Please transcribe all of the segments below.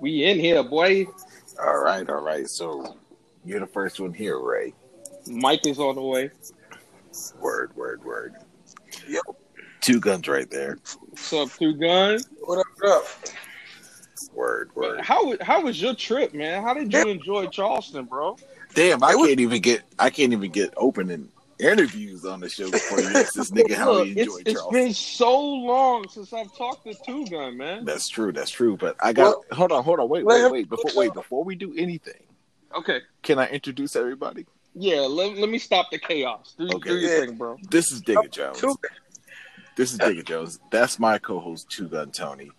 We in here, boy. All right, all right. So you're the first one here, Ray. Mike is on the way. Word, word, word. Yep. Two guns right there. What's up, two guns? What up? What up? Word, word. How how was your trip, man? How did you enjoy Charleston, bro? Damn, I It was- can't even get I can't even get opening interviews on the show before you ask this nigga how Look, he enjoyed it's Charleston. It's been so long since I've talked to Two Gun, man. That's true, that's true. But I got hold on, hold on, wait, wait, wait. Before wait, before we do anything, Okay, can I introduce everybody? yeah. Let, let me stop the chaos. Do, Okay. do your thing, bro. This is Digger Jones. This is Digger Jones. That's my co-host, Two Gun Tony.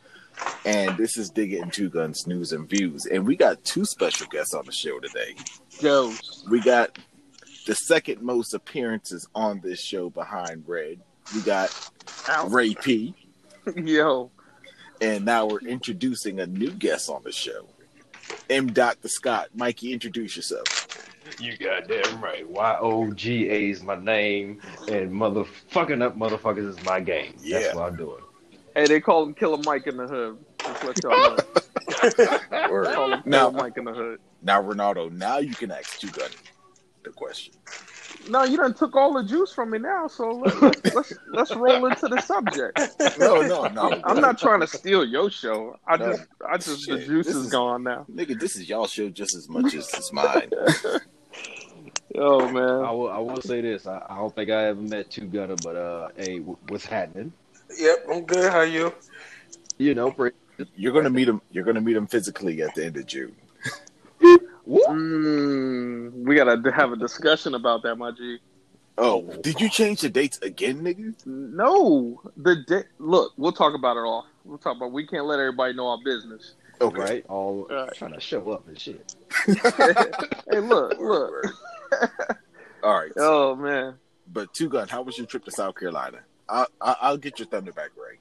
And this is Digger and Two Guns News and Views. And we got two special guests on the show today. Joes. We got the second most appearances on this show behind Red. We got Ray P. Yo, And now we're introducing a new guest on the show. M. Dr. Scott. Mikey, introduce yourself. You got goddamn right. Y O G A is my name, and motherfucking up motherfuckers is my game. Yeah. That's what I'm doing. hey, they call him Killer Mike in the hood. Just let y'all know. Call him Killer Now, Mike in the hood. now, Ronaldo, now you can ask Two Gun the question. No, you done took all the juice from me now, so let, let's, let's let's roll into the subject. No, no, no. I'm not trying to steal your show. I No. just, I just, the juice this is, is- gone now. Nigga, this is y'all show just as much as it's mine. Oh man, I will. I will say this. I, I don't think I ever met Two Gunner, but uh, hey, w- what's happening? Yep, I'm good. How you? You know, pretty. You're gonna meet him. You're gonna meet him physically at the end of June. mm, we gotta have a discussion about that, my G. Oh, did you change the dates again, nigga? No, the day. Look, we'll talk about it all. We'll talk about. We can't let everybody know our business. Okay. Right, all Right. trying to show up and shit. hey, look, look. Word, word. All right. Oh man, But two gun, how was your trip to South Carolina? I, I I'll get your thunder back, Ray.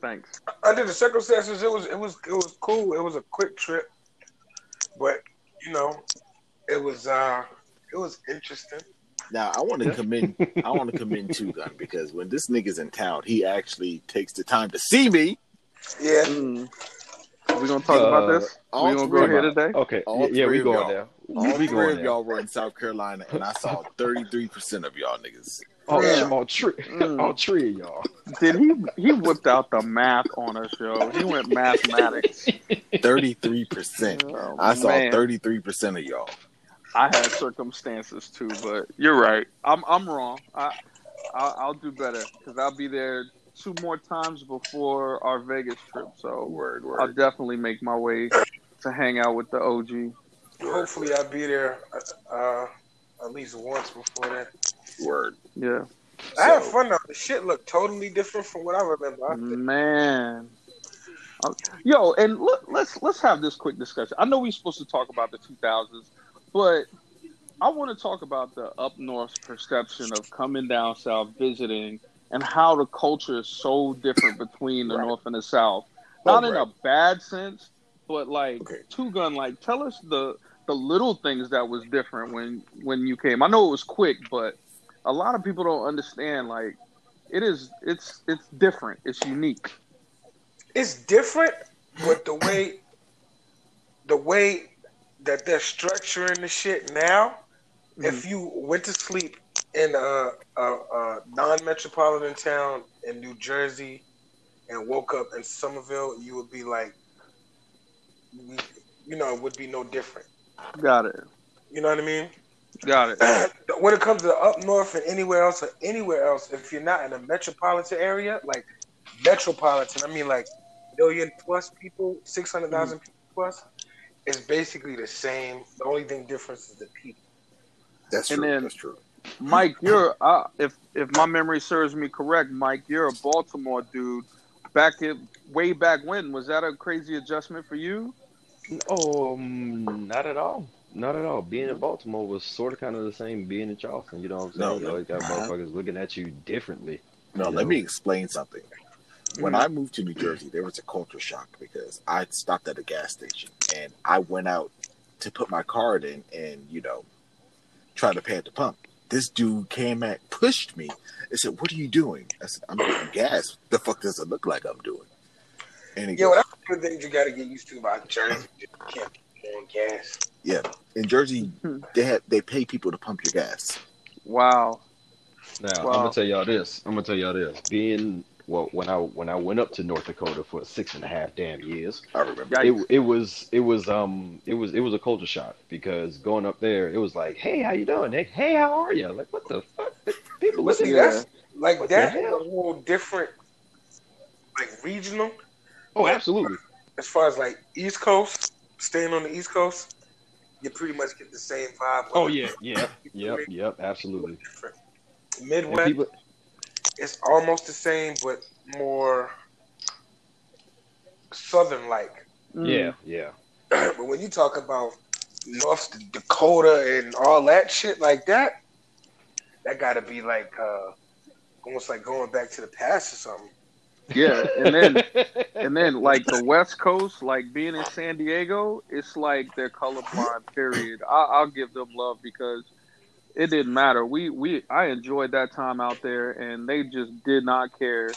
thanks. Under the circumstances, it was it was it was cool. It was a quick trip, but you know, it was uh it was interesting. Now I want to commend I want to commend two gun because when this nigga's in town, he actually takes the time to see me. Yeah, Mm. We gonna talk about Uh, this? all We gonna go here today? Okay, All yeah, yeah, we of going y'all. there. All we three going of there. y'all were in South Carolina, and I saw thirty three percent of y'all niggas. Oh, Yeah. all three, Mm. all three of y'all. Did he? He whipped out the math on us, yo. He went mathematics. Thirty three percent. Oh, I saw thirty three percent of y'all. I had circumstances too, but you're right. I'm I'm wrong. I, I I'll do better because I'll be there two more times before our Vegas trip. So Word, word. I'll definitely make my way to hang out with the OG. hopefully I'll be there uh, at least once before that. Word. Yeah, I had fun though. The shit looked totally different from what I remember. I- man. Uh, Yo, and let, let's let's have this quick discussion. I know we're supposed to talk about the 2000s, but I want to talk about the up north perception of coming down south visiting and how the culture is so different between the Right. north and the south. Oh, Not in a bad sense, but like Okay. two gun. Like, tell us the the little things that was different when when you came. I know it was quick, but a lot of people don't understand. Like, it is it's it's different. It's unique. It's different, but the way the way that they're structuring the shit now, if mm-hmm. you went to sleep in a, a, a non-metropolitan town in New Jersey and woke up in Summerville, you would be like, you know, it would be no different. Got it. You know what I mean? Got it. when it comes to up north and anywhere else or anywhere else, if you're not in a metropolitan area, like metropolitan, I mean like million plus people, six hundred thousand people plus, it's basically the same. The only thing difference is the people. That's And true. then- That's true. Mike, you're uh, if if my memory serves me correct, Mike, you're a Baltimore dude. Back in way back when, was that a crazy adjustment for you? Oh, um, not at all. Not at all. Being in Baltimore was sort of kind of the same being in Charleston. You know what I'm No, saying? you always got Uh-huh. motherfuckers looking at you differently. No, You let know? me explain something. When I moved to New Jersey, there was a culture shock because I stopped at a gas station and I went out to put my card in and, you know, try to pay at the pump. This dude came at, pushed me, and said, What are you doing? I said, I'm getting gas. The fuck does it look like I'm doing? And he Yeah, goes, when Two things you got to get used to about Jersey. You can't be on gas. Yeah, in Jersey, Hmm. they have they pay people to pump your gas. Wow. Now Wow. I'm gonna tell y'all this. I'm gonna tell y'all this. Being well, when I when I went up to North Dakota for six and a half damn years, I remember. It it was it was um it was it was a culture shock because going up there it was like, hey, how you doing, Nick? Hey, how are you? Like, what the fuck? People listen. Yeah. that's like What that is a whole different, like regional. Oh, absolutely. As far as like East Coast, staying on the East Coast, you pretty much get the same vibe. Oh yeah, yeah, yep, yep, absolutely. Midwest, people, it's almost the same, but more southern like. Mm. yeah, yeah. but when you talk about North Dakota and all that shit like that, that got to be like uh, almost like going back to the past or something. Yeah, and then and then like the West Coast, like being in San Diego, it's like they're colorblind. Period. I, I'll give them love because it didn't matter. We we I enjoyed that time out there, and they just did not care.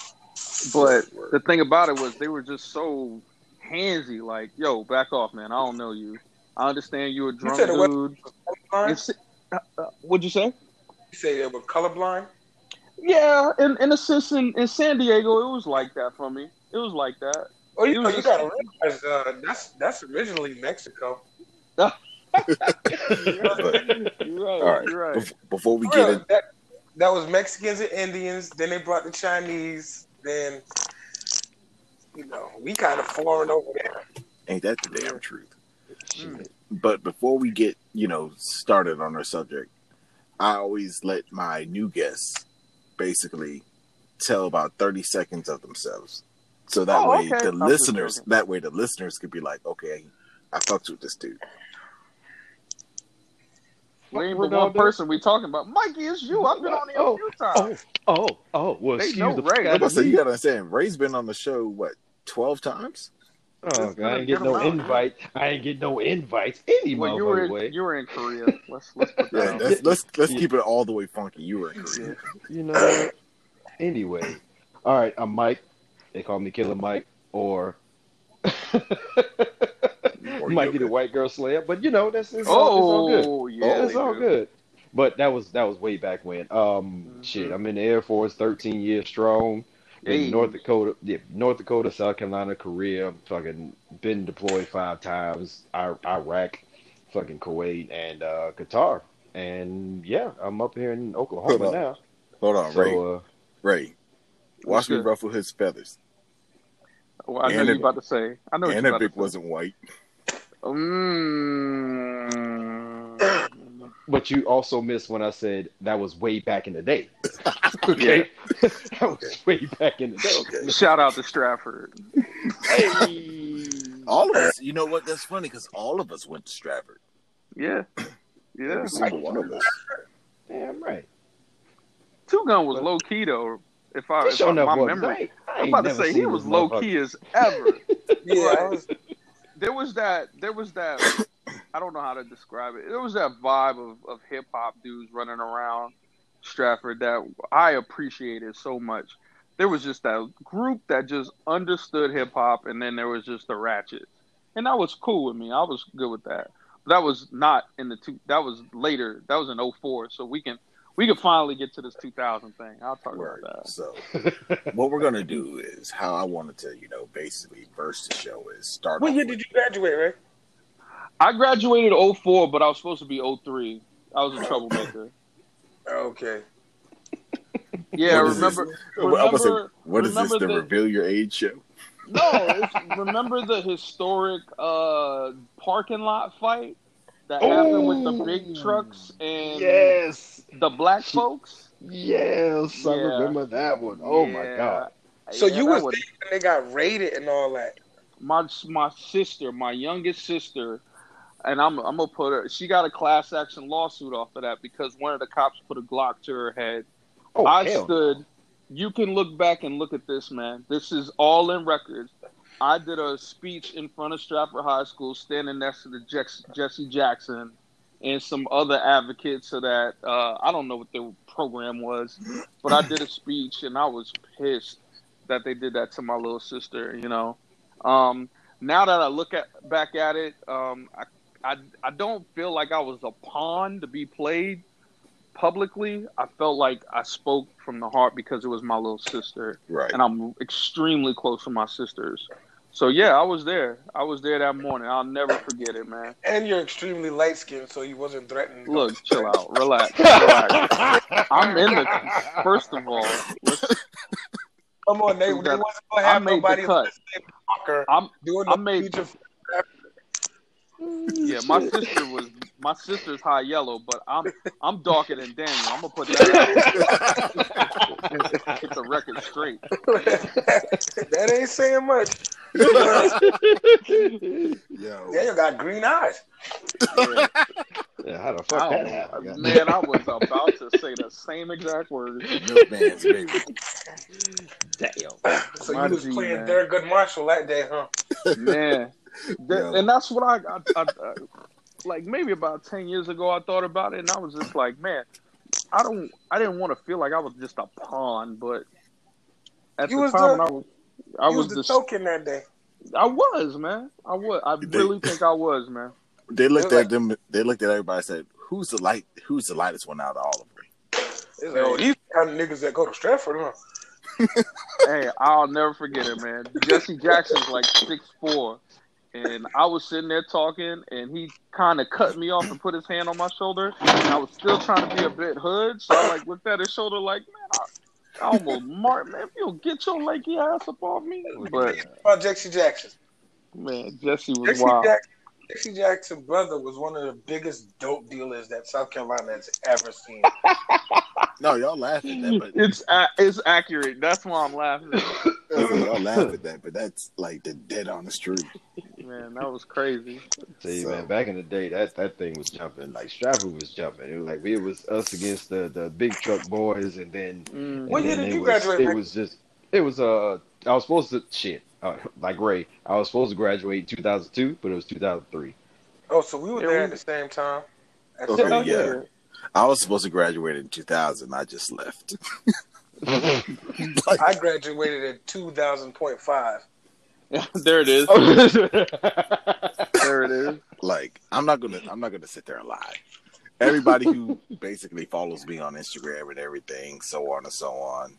But the thing about it was they were just so handsy. Like, yo, back off, man. I don't know you. I understand you're a drunk said the West- dude. Colorblind? It's, uh, uh, what'd you say? You say they were colorblind? Yeah, in, in a sense, in, in San Diego, it was like that for me. It was like that. Oh, you, It was you gotta realize uh, that's that's originally Mexico. But, You're right. all right, You're right. bef- before we For get real, in, that, that was Mexicans and Indians. Then they brought the Chinese. Then you know we kind of foreign over there. ain't that the damn truth? Mm. But before we get, you know, started on our subject, I always let my new guests basically tell about 30 seconds of themselves. So that Oh, way okay. the I'm listeners that way the listeners could be like, okay, I fucked with this dude. We ain't We're but one do it? person we talking about. Mikey, it's you. I've been on here Oh, a few times. Oh, oh, oh. Well, They excuse know the Ray. fuck I'm out about to say, you gotta understand, Ray's been on the show what 12 times? Oh, Just I ain't get get no 'em out. invite. I ain't get no invites any Well, you were motherfucking way. you were in Korea. Let's let's put Yeah, out. that's, let's let's Yeah. keep it all the way funky. You were in Korea. You know. anyway, all right. I'm Mike. They call me Killer Mike, or Or Mikey Yoda. the White Girl Slayer. But you know, that's it's all, it's all good. Oh yeah, it's all good. But that was that was way back when. Um, Mhm. shit. I'm in the Air Force, 13 years strong. In Hey. North Dakota, yeah, North Dakota, South Carolina, Korea, fucking been deployed five times. I, Iraq, fucking Kuwait, and uh, Qatar. And yeah, I'm up here in Oklahoma on. now. Hold on, Ray. Uh, Ray. Watch me ruffle his feathers. Well, I know And you it- about to say. I know what And you if about it to say. wasn't white. Mm. But you also missed when I said that was way back in the day. okay, that was way back in the day. Okay. Shout out to Stratford. Hey. All of us, you know what? That's funny because all of us went to Stratford. Yeah, yeah. Every single one of us. Damn right. Two Gun was low key though. If I, He if I my was. memory, I ain't- I I'm about to say he was low key as ever. Yeah, Right. There was that there was that I don't know how to describe it. There was that vibe of, of hip hop dudes running around Stratford that I appreciated so much. There was just that group that just understood hip hop and then there was just the ratchets. And that was cool with me. I was good with that. But that was not in the two that was later. That was in 04. So we can we can finally get to this 2000 thing. I'll talk Word. about that. So what we're gonna do is how I wanted to, you know, basically verse the show is start. what off year with- did you graduate, Ray? I graduated 04, but I was supposed to be 03. I was a troublemaker. Okay. Yeah, What is this? remember I'm about remember what is this? The the- reveal your age show? No, it's, remember the historic uh, parking lot fight that happened with the big trucks and Yes, the black folks? yes, I Yeah. remember that one. Oh my god. So Yeah, you that was they got raided and all that. my my sister, my youngest sister, and I'm I'm gonna put her. She got a class action lawsuit off of that because one of the cops put a Glock to her head. Oh I hell. stood. You can look back and look at this, man. This is all in records. I did a speech in front of Stratford High School, standing next to the Jesse Jackson and some other advocates of that. Uh, I don't know what their program was, but I did a speech and I was pissed that they did that to my little sister. You know, Um, now that I look at back at it, um, I, I I don't feel like I was a pawn to be played publicly. I felt like I spoke from the heart because it was my little sister, Right. and I'm extremely close with my sisters. So yeah, I was there. I was there that morning. I'll never forget it, man. And you're extremely light skinned, so he wasn't threatened. Look, chill out, relax, relax. I'm in the. First of all, Come on, they, they wasn't gonna I have made the nobody cut. I'm doing I the made- future. Mm. yeah. My sister was my sister's high yellow, but I'm I'm darker than Daniel. I'm gonna put that out. Get the record straight. that ain't saying much. Yo. Daniel got green eyes. Yeah. Yeah, how the I fuck that don't- happened? man, I was about to say the same exact words. Milkman's baby. Damn. So My you was G, playing man. Thurgood Marshall that day, huh? man. That- Yo. and that's what I, I, I, I, like. Maybe about ten years ago, I thought about it, and I was just like, man, I don't, I didn't want to feel like I was just a pawn, but at You the was time, the- I was, I was, was the just, token that day. I was, man, I was, I They- really think I was, man. They looked They're at them. They looked at everybody. and Said, "Who's the light? Who's the lightest one out of all of them?" It's like, oh, these kind of niggas that go to Stratford, huh? hey, I'll never forget it, man. Jesse Jackson's like six four, and I was sitting there talking, and he kind of cut me off and put his hand on my shoulder, and I was still trying to be a bit hood, so I like looked at his shoulder like, man, I, I almost marked, man. If you don't get your lanky ass up off me, but About Jesse Jackson. man, Jesse was Jesse, wild. Jack- Jesse Jackson's brother was one of the biggest dope dealers that South Carolina has ever seen. No, y'all laugh at that, but It's a- it's accurate. That's why I'm laughing. y'all laugh at that, but that's like the dead on the street. Man, that was crazy. See, So- man, back in the day, that that thing was jumping. Like Stratford was jumping. It was like it was us against the the big truck boys, and then Mm. What year did it you was, graduate, It was just it was uh I was supposed to shit uh, like Ray. I was supposed to graduate in 2002, but it was 2003. Oh, so we were Yeah, there we- at the same time. Okay, the- Oh, yeah. I was supposed to graduate in 2000. I just left. Like, I graduated in 2000.5. there it is. There it is. like I'm not gonna I'm not gonna sit there and lie. Everybody who basically follows me on Instagram and everything, so on and so on.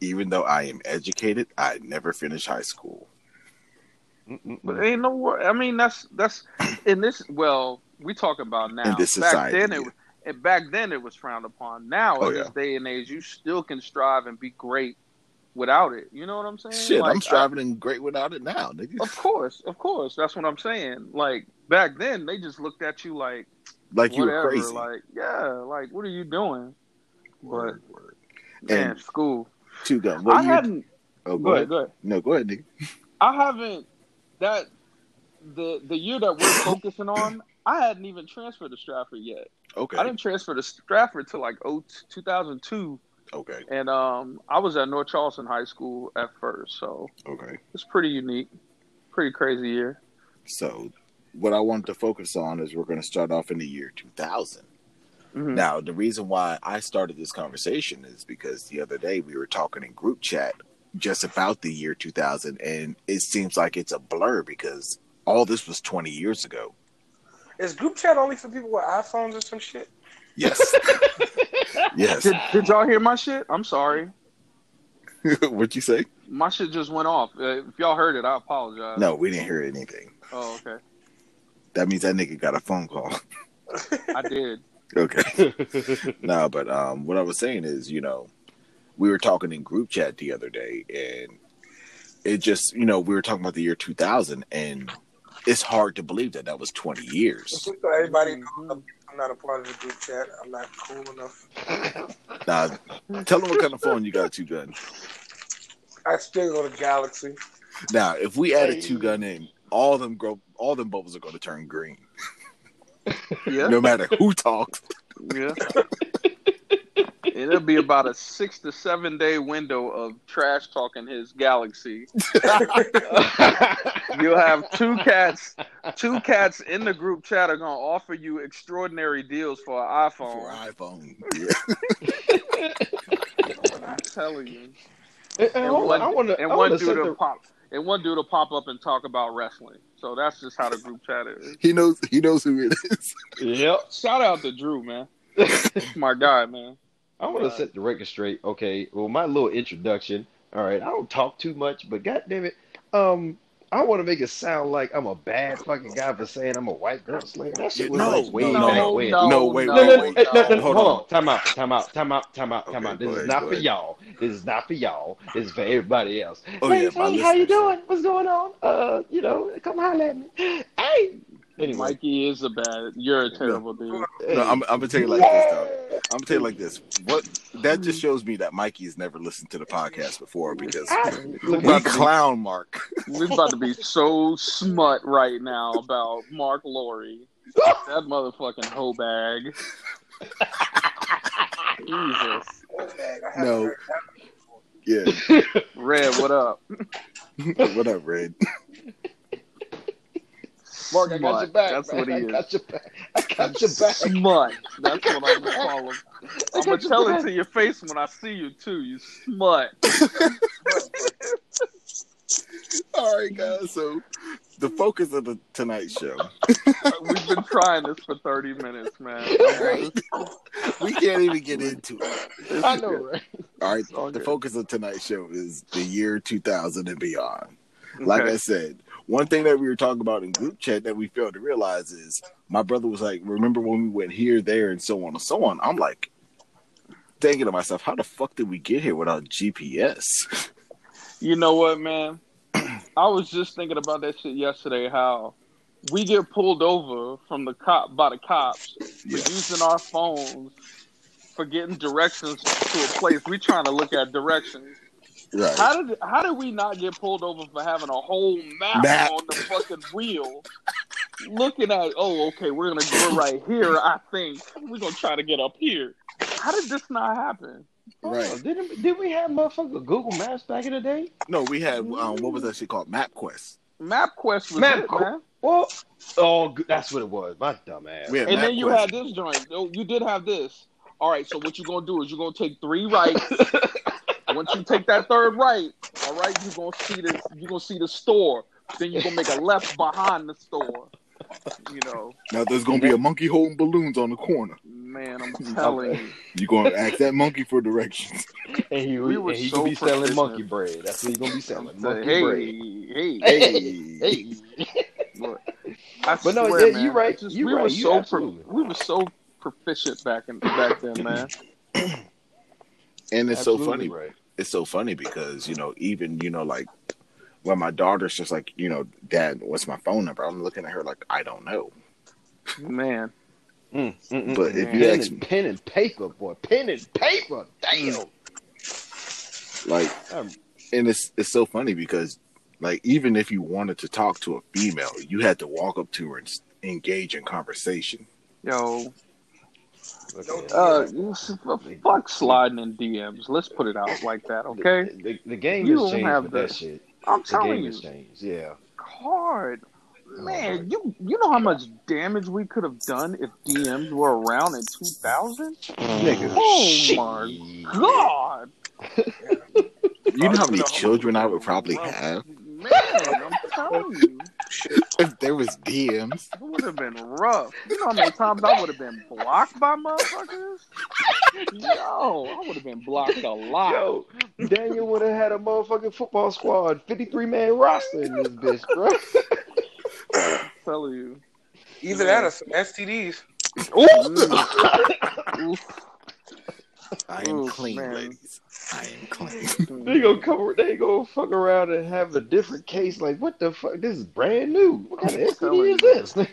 Even though I am educated, I never finished high school. But ain't no. I mean, that's that's in this. Well, we talking about now. In this back society, then, it yeah. And back then it was frowned upon. Now, Oh, in this day and age, you still can strive and be great without it. You know what I'm saying? Shit, Like, I'm striving and great without it now, nigga. Of course, of course. That's what I'm saying. Like back then, they just looked at you like Like you whatever. were crazy. Like yeah, like what are you doing? But Word, word. man, And school. two gun. I hadn't. Oh, Go go ahead. ahead. Go ahead. No, go ahead, nigga. I haven't that the the year that we're focusing on. I hadn't even transferred to Stratford yet. Okay. I didn't transfer to Stratford till like oh, 2002, Okay. and um, I was at North Charleston High School at first, so Okay. it's pretty unique, pretty crazy year. So, what I wanted to focus on is we're going to start off in the year 2000. Mhm. Now, the reason why I started this conversation is because the other day we were talking in group chat just about the year 2000, and it seems like it's a blur because all this was 20 years ago. Is group chat only for people with iPhones or some shit? Yes. yes. Did, did y'all hear my shit? I'm sorry, What'd you say? my shit just went off. Uh, if y'all heard it, I apologize. No, we didn't hear anything. Oh, okay. That means that nigga got a phone call. I did. Okay. no, but um, what I was saying is, you know, we were talking in group chat the other day, and it just, you know, we were talking about the year 2000, and it's hard to believe that that was 20 years. So everybody knows Mhm. I'm not a part of the group chat. I'm not cool enough. Now, tell them what kind of phone you got, two gun. I still go to Galaxy. Now, if we add a two gun in, all them grow, all them bubbles are going to turn green, Yeah. no matter who talks. Yeah. It'll be about a six to seven day window of trash talking his galaxy. You'll have two cats, two cats in the group chat are gonna offer you extraordinary deals for an iPhone. For iPhone. iPhone, yeah. I'm telling you. And, And hold one, on, want to. and one dude will the, pop. and one dude will pop up and talk about wrestling. So that's just how the group chat is. He knows he knows who it is. Yep. Shout out to Drew, man. My guy, man. I want to set the record straight. Okay, well, my little introduction. All right, I don't talk too much, but goddamn it, um, I want to make it sound like I'm a bad fucking guy for saying I'm a white girl slave. That shit was No, like way no, back no, when. no, No, wait, no, No, no, no, wait, no, no, no, Hold hold on. on. Time out, time out, time out, time out, time out, Okay, out. go This is not go for ahead. y'all. This is not for y'all. This is for everybody else. Oh, hey, yeah, hey, how you doing? What's going on? Uh, you know, come holler at me. Hey. Anyway, Mikey is a bad. You're a terrible dude. hey. No, I'm, I'm gonna tell you like this though. I'm gonna tell you like this. What that just shows me that Mikey has never listened to the podcast before because Look we clown Mark. We're about to be so smut right now about Mark Laurie. That motherfucking hoe bag. Jesus. No. Yeah, Red, what up? what up, Red. Mark, I got your Smut. back. That's man. what he I is. got your back. I got your back. Smut. That's what I'm gonna call him. I'm gonna tell back. it to your face when I see you too. You smut. All right, guys. So the focus of the Tonight Show. We've been trying this for 30 minutes, man. We can't even get into it. I know, right? All right. all The good. focus of tonight's show is the year 2000 and beyond. Like Okay. I said, one thing that we were talking about in group chat that we failed to realize is my brother was like, "Remember when we went here, there, and so on and so on?" I'm like, thinking to myself, "How the fuck did we get here without GPS?" You know what, man? I was just thinking about that shit yesterday. How we get pulled over from the cop by the cops for Yeah. using our phones for getting directions to a place. We trying to look at directions. Right. How did how did we not get pulled over for having a whole map, Map. on the fucking wheel? Looking at oh okay we're gonna go right here I think we're gonna try to get up here. How did this not happen? Oh, Right. didn't did we have motherfucker Google Maps back in the day? No, we had um, what was that shit called? MapQuest. MapQuest was Map it, Qu- man. Well, oh, that's what it was. My dumb ass. We had And then you had this joint. Oh, You did have this. All right, so what you're gonna do is you're gonna take three rights. Once you take that third right, all right, you're gonna see this. You're gonna see the store. Then you're gonna make a left behind the store. You know, Now there's gonna be a monkey holding balloons on the corner. man, I'm telling you. You gonna ask that monkey for directions. and he, We and he so gonna be selling proficient. monkey bread. That's what he gonna be selling. Monkey hey, bread. hey, Hey, Hey. Look, I But no, swear, yeah, man, you're right. just- You're we right. were You so pro- we were so proficient back in back then, man. and it's so funny. Right. It's so funny because you know, even you know, like when my daughter's just like, you know, Dad, what's my phone number? I'm looking at her like, I don't know. Man, Mm, mm, mm, But mm. if you pen ask and, me- pen and paper, boy, pen and paper. Damn. Like, Um, and it's it's so funny because like even if you wanted to talk to a female, you had to walk up to her and engage in conversation. yo, look Don't at that. uh, fuck sliding in DMs. Let's put it out like that, okay? The, the, the game You has changed have with the- that shit. I'm The telling game you, has changed. Yeah. hard. Man, you you know how much damage we could have done if DMs were around in 2000? Nigga. Oh shit. my God, You know how many children I would probably have man! I'm telling you, if there was DMs. it would have been rough. You know how many times I would have been blocked by motherfuckers? Yo, I would have been blocked a lot. Yo, Daniel would have had a motherfucking football squad, 53 man roster in this bitch, bro. I'm telling you. Either that or some STDs. Oof. Mm. I am Ooh, clean, man. ladies. I am clean. They gonna come. They gonna fuck around and have a different case. Like, what the fuck? This is brand new. What kind of STD is this?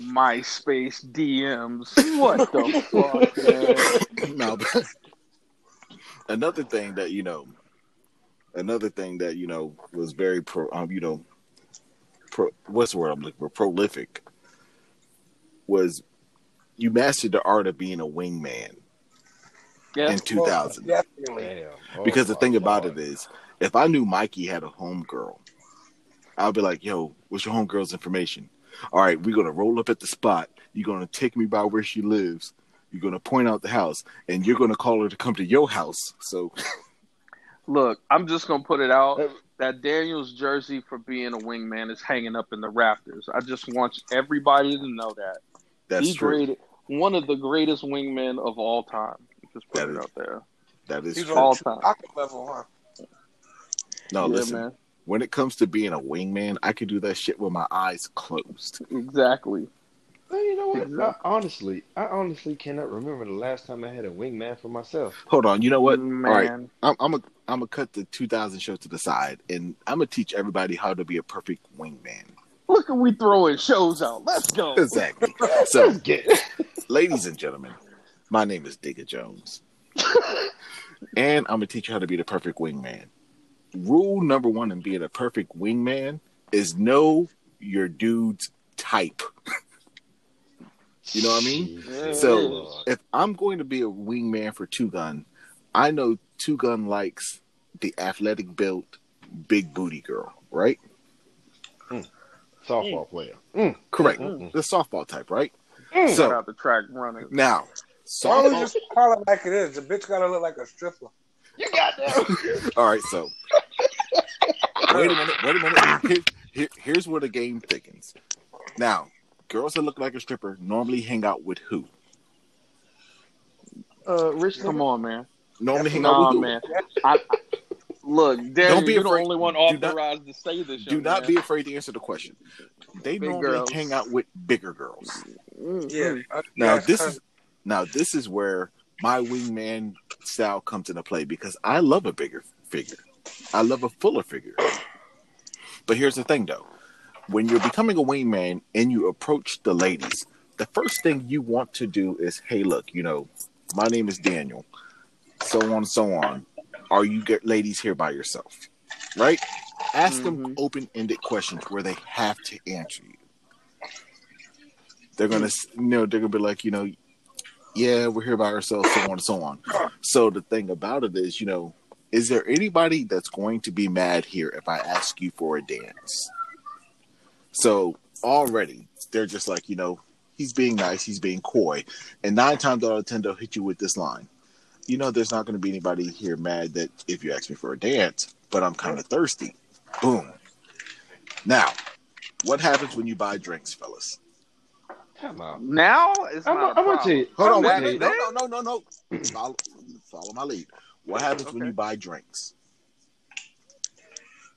MySpace DMs. What the fuck, man? no, but another thing that you know, another thing that you know was very pro, um, you know, pro, what's the word I'm looking for? Prolific was you mastered the art of being a wingman Yeah. in 2000. Definitely. Damn. Oh, because the my thing about it is, if I knew Mikey had a homegirl, I'd be like, "Yo, what's your homegirl's information? All right, we're gonna roll up at the spot. You're gonna take me by where she lives. You're gonna point out the house, and you're gonna call her to come to your house. So Look, I'm just gonna put it out. that Daniels jersey for being a wingman is hanging up in the rafters. I just want everybody to know that. That's He true. great, one of the greatest wingmen of all time. Just put That it is- out there. That is He's true. All the time. Chewbacca level, huh? No, yeah, listen. man. When it comes to being a wingman, I can do that shit with my eyes closed. Exactly. Well, you know what? I, honestly, I honestly cannot remember the last time I had a wingman for myself. Hold on, you know what? Man. All right, I'm I'm a I'm gonna cut the 2000 show to the side, and I'm gonna teach everybody how to be a perfect wingman. Look at we throwing shows out. Let's go. Exactly. So, Get ladies and gentlemen, my name is Digga Jones, and I'm gonna teach you how to be the perfect wingman. Rule number one in being a perfect wingman is know your dude's type. You know what I mean? Yeah. So if I'm going to be a wingman for Two Gun, I know Two Gun likes the athletic built, big booty girl, right? Mm. softball mm. player. Mm, correct. Mm. The softball type, right? Shout So out the track running. now, Why don't we just call it like it is? The bitch gotta look like a stripper. You got that. All right, so wait a minute, wait a minute. Here, here, here's where the game thickens. Now, girls that look like a stripper normally hang out with who? uh, Rich, Come on, man. Normally hang out with who? man. I, I, look, Daniel, Don't be you're the afraid. only one Do not- authorized to say this. Do not man. be afraid to answer the question. They Big normally girls. hang out with bigger girls. Mm, Yeah. Now yeah, this is now this is where my wingman style comes into play because I love a bigger figure. I love a fuller figure. But here's the thing though. When you're becoming a wingman and you approach the ladies, the first thing you want to do is, hey look, you know, my name is Daniel. So on and so on. Are you get ladies here by yourself? Right? Ask them Mhm. open ended questions where they have to answer you. They're gonna, you know, they're gonna be like, you know, yeah, we're here by ourselves, so on and so on. So the thing about it is, you know, is there anybody that's going to be mad here if I ask you for a dance? So already they're just like, you know, he's being nice, he's being coy, and nine times out of ten they'll hit you with this line. You know, there's not going to be anybody here mad that if you ask me for a dance, but I'm kind of thirsty. Boom. Now, what happens when you buy drinks, fellas? Time out. Now it's I'm, not. I'm a gonna tell you. Hold I'm on, gonna wait, wait, no, no, no, no, no. Follow, follow my lead. What happens when you buy drinks?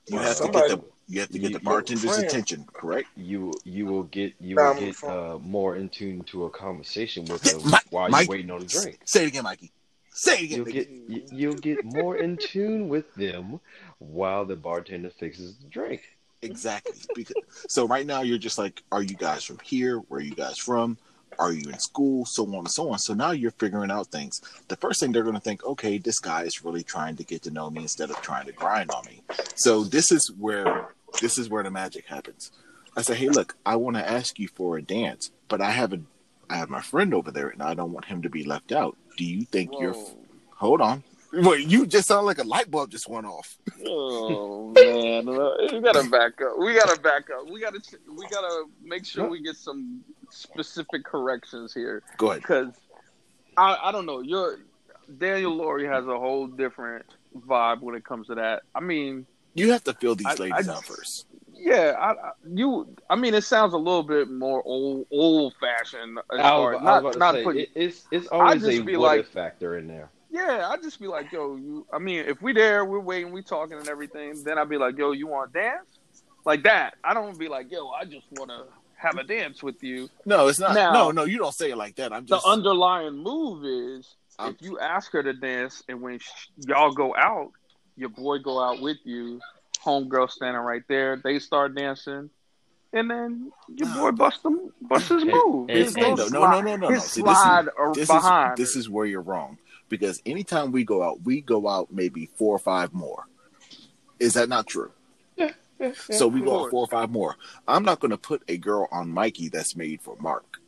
You have to get the you have to get You- the bartender's friend. attention, correct? you you will get you will get uh, more in tune to a conversation with them Mike- while Mike- you're waiting on the drink. Say it again, Mikey. Say it again. You'll get you'll get more in tune with them while the bartender fixes the drink. Exactly. Because so right now you're just like, are you guys from here? Where are you guys from? Are you in school? So on and so on. So now you're figuring out things. The first thing they're going to think, okay, this guy is really trying to get to know me instead of trying to grind on me. So this is where this is where the magic happens. I say, hey, look, I want to ask you for a dance, but I have a I have my friend over there, and I don't want him to be left out. Do you think you're? Hold on. Wait, you just sound like a light bulb just went off. Oh man, we gotta back up. We gotta back up. We gotta we gotta make sure we get some specific corrections here Go ahead. because I I don't know. Your Daniel Laurie has a whole different vibe when it comes to that. I mean, You have to fill these I- ladies I- out first. yeah, I, I you. I mean, it sounds a little bit more old old fashioned as I was, as I was not about to not say putting it, it's it's always just a be what like- factor in there. Yeah, I'd just be like, yo, you. I mean, if we there, we're waiting, we talking and everything. Then I'd be like, yo, you want to dance? Like that. I don't be like, yo, I just want to have a dance with you. No, it's not. Now- no, no, you don't say it like that. I'm just. the underlying move is I'm- if you ask her to dance, and when sh- y'all go out, your boy go out with you, homegirl standing right there, they start dancing. And then your boy bust them, bust his move. and- His and- no, no, no, no, no. His See, this is- slide or this behind. is this is where you're wrong because anytime we go out, we go out maybe four or five more. Is that not true? So we go out four or five more. I'm not going to put a girl on Mikey that's made for Mark.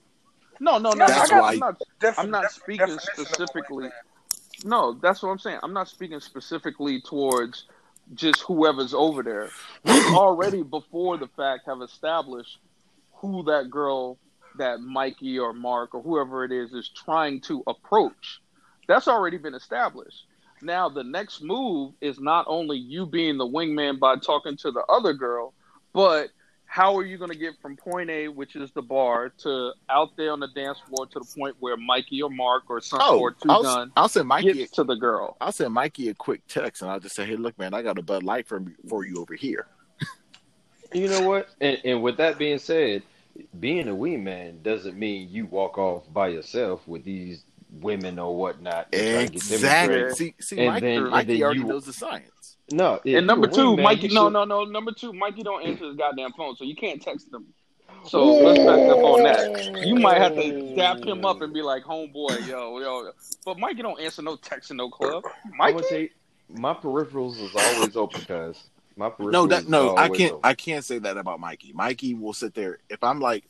no, no, no. That's I got, why- I'm not Defi- I'm not defi- speaking definition specifically. wingman. No, that's what I'm saying. I'm not speaking specifically towards just whoever's over there. We already before the fact have established who that girl that Mikey or Mark or whoever it is is trying to approach. That's already been established. Now the next move is not only you being the wingman by talking to the other girl, but how are you going to get from point A, which is the bar, to out there on the dance floor to the point where Mikey or Mark or some Oh, or two I'll, gun I'll send Mikey. gets to the girl? I'll send Mikey a quick text, and I'll just say, "Hey, look, man, I got a Bud Light for for you over here." You know what? And, and with that being said, being a wingman doesn't mean you walk off by yourself with these women or whatnot. and to Exactly. See, see, And Mikey, then- and Mikey then already you- knows the science. No, And number two, wingman, Mikey. No, should- no, no. Number two, Mikey don't answer his goddamn phone, so you can't text him. So let's back up on that. You might have to dap him up and be like, "Homeboy, yo, yo." But Mikey don't answer no text in no club. Mikey, say my peripherals is always open, cuz my peripherals. No, that is no, I can't. open. I can't say that about Mikey. Mikey will sit there. If I'm like,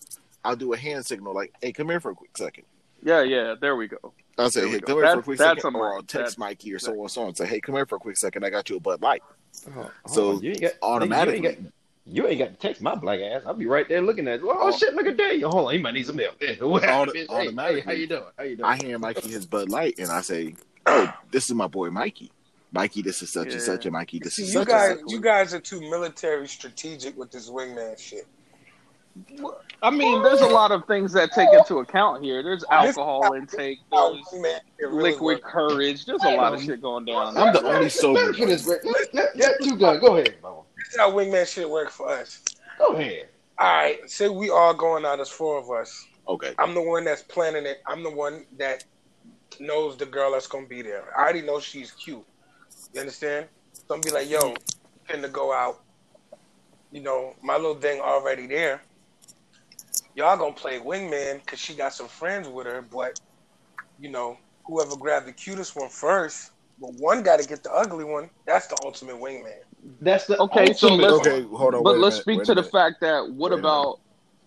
I'll do a hand signal, like, "Hey, come here for a quick second. Yeah, yeah. There we go. I'll say, "Hey, go. come here for a quick that's second, a or I'll text That's- Mikey or so on, so on. Say, "Hey, come here for a quick second. I got you a Bud Light." Oh, oh So, oh, you ain't got automatically- You ain't got, you ain't got to text my black ass. I'll be right there looking at. it. Oh, Oh. shit! Look at that. Hold on, he might need some milk. What Auto- Hey, automatically. Hey, how you doing? How you doing? I hand Mikey his Bud Light, and I say, "Oh, this is my boy Mikey. Mikey, this is such and such, and Mikey, this See, is you such guys, and such." you guys are too military strategic with this wingman shit. I mean, there's a lot of things that take into account here. There's alcohol intake. There's wingman shit really liquid courage. There's a lot of shit going down. I'm the only sober. for this, Rick. Let, let, let two gun. Go ahead, Mama. This is how wingman shit work for us. Go ahead. All right, say we all going out as four of us. Okay, I'm the one that's planning it. I'm the one that knows the girl that's gonna be there. I already know she's cute. You understand? So I'm be like, yo, finna go out. You know, my little thing already there. Y'all gonna play wingman because she got some friends with her, but you know, whoever grabbed the cutest one first, but one got to get the ugly one. That's the ultimate wingman. That's the Okay, so let's- okay, hold on. But let's minute, speak to the minute. fact that what Wait about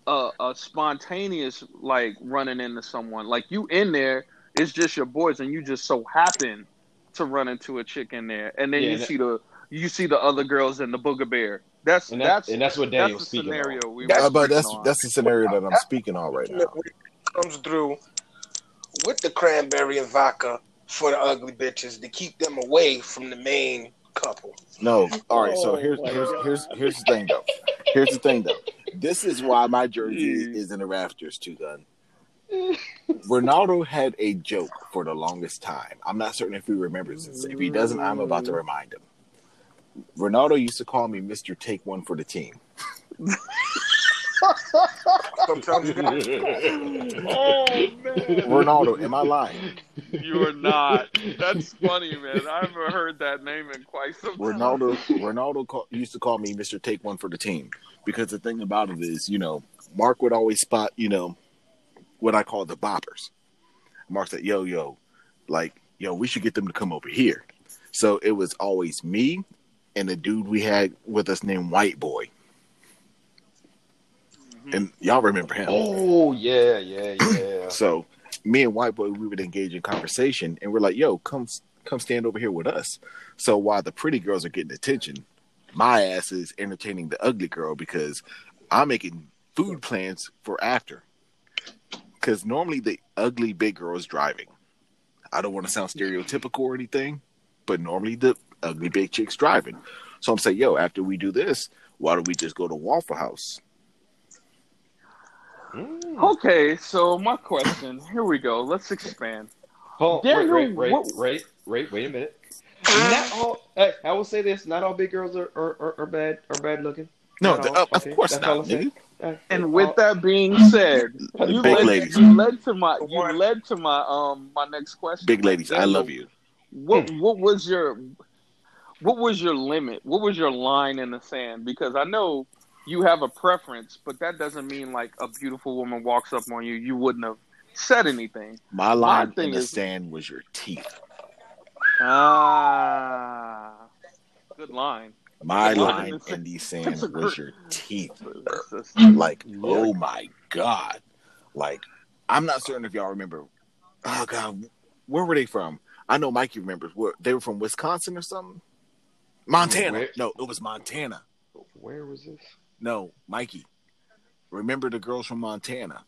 a, a spontaneous like running into someone like you in there? It's just your boys, and you just so happen to run into a chick in there, and then Yeah, you that- see the you see the other girls and the booger bear. That's And, that, that's and that's what Daniel that's was speaking scenario on. we That's- but that's on. that's the scenario that I'm speaking on right now. comes through with the cranberry and vodka for the ugly bitches to keep them away from the main couple. No, all right. So here's here's here's here's the thing though. Here's the thing though. This is why my jersey is in the rafters too. Gun. Ronaldo had a joke for the longest time. I'm not certain if he remembers this. If he doesn't, I'm about to remind him. Ronaldo used to call me Mister Take One for the team. Sometimes you got oh man, Ronaldo, am I lying? you are not. That's funny, man. I haven't heard that name in quite some time. Ronaldo Ronaldo call, used to call me Mister Take One for the team because the thing about it is, you know, Mark would always spot, you know, what I call the boppers. Mark said, "Yo, yo, like, yo, we should get them to come over here." So it was always me and the dude we had with us named White Boy, mm-hmm. and y'all remember him. Oh yeah, yeah, yeah. So me and White Boy, we would engage in conversation, and we're like, "Yo, come, come stand over here with us." So while the pretty girls are getting attention, my ass is entertaining the ugly girl because I'm making food plans for after. Because normally the ugly big girl is driving. I don't want to sound stereotypical or anything, but normally the ugly big chick's driving. So I'm saying, "Yo, after we do this, why don't we just go to Waffle House?" Mm. Okay, so my question. Here we go. Let's expand. Hold, Daniel, wait, wait, what- wait, wait, wait, wait a minute. Not all. Hey, I will say this: not all big girls are are, are, are bad are bad looking. No, the- all. of, of Okay, course that's not. I'm saying. nigga. Uh, And with all- that being said, you Big led, ladies. you led to my you led to my um my next question. Big ladies, I love you. What what was your what was your limit? What was your line in the sand? Because I know you have a preference, but that doesn't mean like a beautiful woman walks up on you, you wouldn't have said anything. My line thing in the is- sand was your teeth. Ah, good line. My Good line line. in the sand That's was your teeth. Like, oh my god! Like, I'm not certain if y'all remember. Oh god, where were they from? I know Mikey remembers. Where they were from Wisconsin or something. Montana. Where- No, it was Montana. Where was this? No, Mikey. Remember the girls from Montana?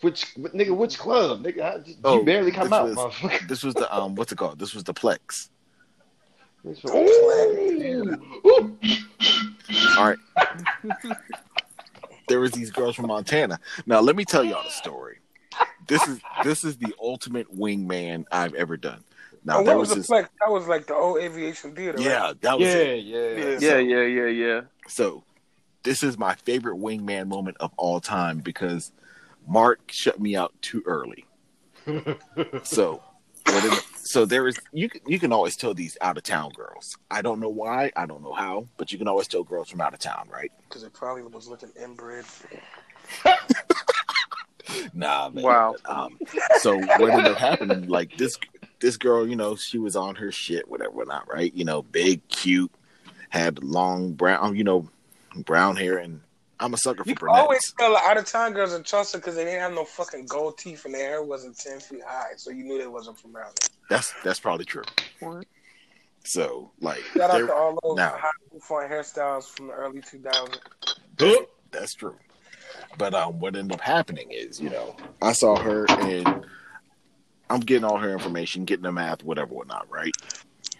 Which nigga? Which club? Nigga, I, you Oh, barely come this out, was-. This was the um, what's it called? This was the Plex. All right. there was these girls from Montana. Now let me tell y'all the story. This is this is the ultimate wingman I've ever done. Now Oh, there what was was the this. flex? That was like the old aviation theater. right? Yeah, that was Yeah, it. yeah. Yeah, yeah, yeah, yeah. So this is my favorite wingman moment of all time because Mark shut me out too early. So, what it- so there is you. can- You can always tell these out of town girls. I don't know why. I don't know how, but you can always tell girls from out of town, right? because it probably was looking inbred. Nah, man. Wow. Um, so what ended up happening? Like this, this girl, you know, she was on her shit, whatever, whatnot, right? You know, big, cute, had long brown, you know, brown hair, and I'm a sucker for You can brunettes. always tell out of town girls in Chelsea because they didn't have no fucking gold teeth and their hair wasn't ten feet high, so you knew they wasn't from around there. That's that's probably true. What? So like, Shout out to all those now- hot fun hairstyles from the early 2000s. That's true. But um, what ended up happening is, you know, I saw her and I'm getting all her information, getting the math, whatever, whatnot, right?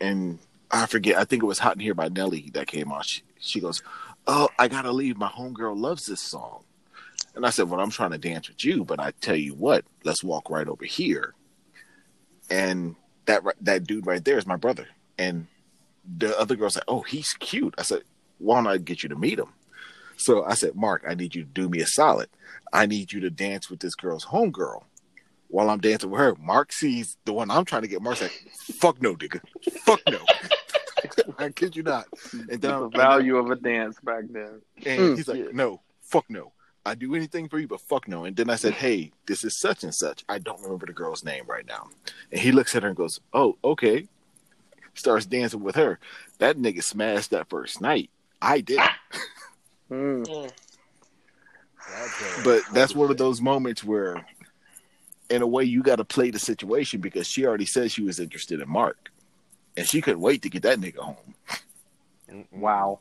And I forget, I think it was Hot in Here by Nelly that came on. She, she goes, Oh, I gotta leave. My homegirl loves this song. And I said, Well, I'm trying to dance with you, but I tell you what, let's walk right over here. And that that dude right there is my brother. And the other girl said, Oh, he's cute. I said, Why don't I get you to meet him? So I said, Mark, I need you to do me a solid. I need you to dance with this girl's homegirl. While I'm dancing with her, Mark sees the one I'm trying to get. Mark's like, fuck no, nigga. Fuck no. I kid you not. And then the I'm- value of a dance back then. and Mm, he's like, yeah. no, fuck no. I do anything for you, but fuck no. And then I said, hey, this is such and such. I don't remember the girl's name right now. And he looks at her and goes, oh, okay. Starts dancing with her. That nigga smashed that first night. I didn't. Mm. Mm. But that's one of those moments where, in a way, you got to play the situation because she already said she was interested in Mark, and she couldn't wait to get that nigga home. Wow,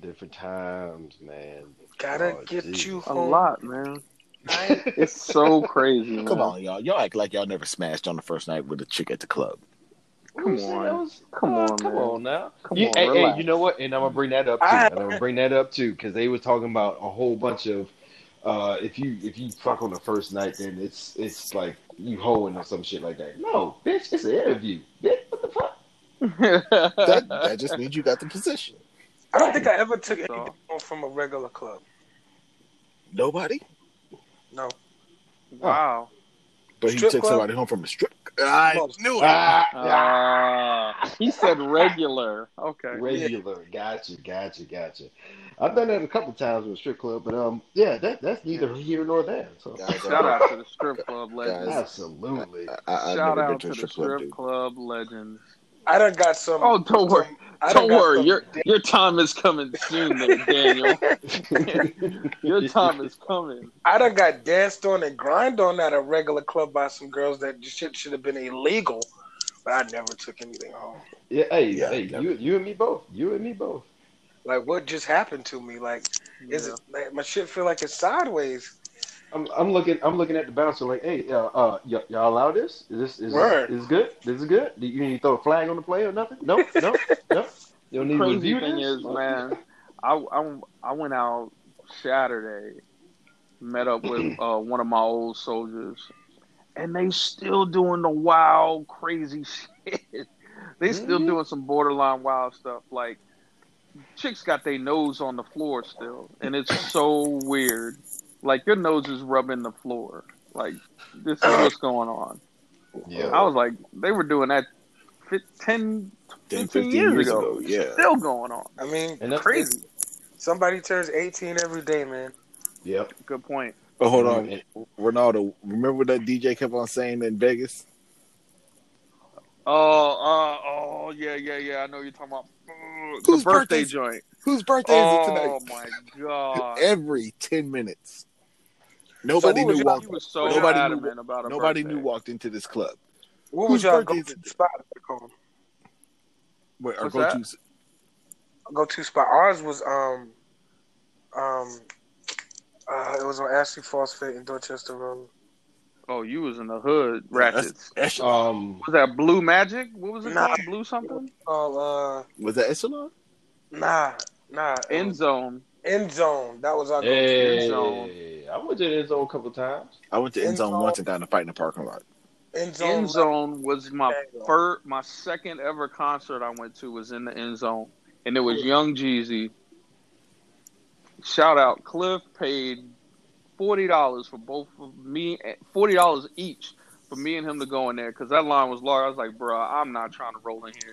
Different times, man. Gotta Oh, get geez. you a lot, man. It's so crazy. Man. Come on, y'all. Y'all act like y'all never smashed on the first night with a chick at the club. Come See, on. was- Come uh, on, come man. on now. Come You- on, hey, hey, you know what? And I'm gonna bring that up too. I, I'm gonna bring that up too because they was talking about a whole bunch of uh, if you if you fuck on the first night, then it's it's like you hoeing or some shit like that. No, bitch, it's an interview. Bitch, what the fuck? That that just means you got the position. I don't think I ever took So- anything from a regular club. Nobody, No. wow. But he took club? somebody home from a strip. Club. I Most- knew it. Ah, Ah, he said regular. Okay. regular. Gotcha, gotcha, gotcha. I've done that a couple times with a strip club, but um, yeah, that that's neither here nor there. So Guys, Shout out to the strip club legends. Absolutely. I, I, I've Shout out to to the strip club, strip club legends. I done got some. Oh, don't worry. some- I Don't worry. some- Your your time is coming soon, there, Daniel. Your time is coming. I done got danced on and grind on at a regular club by some girls that shit should have been illegal, but I never took anything home. Yeah, hey, Yeah, hey, you you and me both. You and me both. Like what just happened to me? Like is Yeah. it like, my shit feel like it's sideways? I'm I'm looking I'm looking at the bouncer like, hey, uh, uh y- y'all allow this? Is this is Word. is good? This is good? Do you need to throw a flag on the play or nothing? No, no, no. You don't need to Crazy review thing this? is, man, I, I I went out Saturday, met up with uh, one of my old soldiers, and they still doing the wild, crazy shit. they still Mhm. doing some borderline wild stuff. Like chicks got their nose on the floor still, and it's so weird. Like your nose is rubbing the floor. Like this is what's going on. Yeah. I was like, they were doing that fif- 10, 10, 15 years, ago. yeah. Still going on. I mean, And that's Crazy. somebody turns 18 every day, man. Yep. Good point. Oh, hold on, And- Ronaldo. Remember what that DJ kept on saying in Vegas? Oh, uh, oh, yeah, yeah, yeah. I know you're talking about uh, the Whose birthday joint. Whose birthday is it tonight? Oh my god! Every ten minutes. Nobody So knew walked. he was so nobody adamant knew. about a Nobody birthday. knew walked into this club. What Whose would y'all birthday go to spot back home? Where our go to Go to spot. Ours was um um Uh, it was on Ashley Phosphate in Dorchester Road. Oh, you was in the hood, ratchets. That's, Um, Was that Blue Magic? What was it Nah. called? Blue something? Oh, uh, was that Echelon? nah, nah. it End was zone. End zone. That was our go-to. hey, zone. I went to the end zone a couple times. I went to end End zone zone. once and got in a fight in the parking lot. End zone. End zone was my first, my second ever concert I went to was in the end zone, and it was Young Jeezy. Shout out, Cliff paid forty dollars for both of me, forty dollars each for me and him to go in there because that line was large. I was like, bro, I'm not trying to roll in here.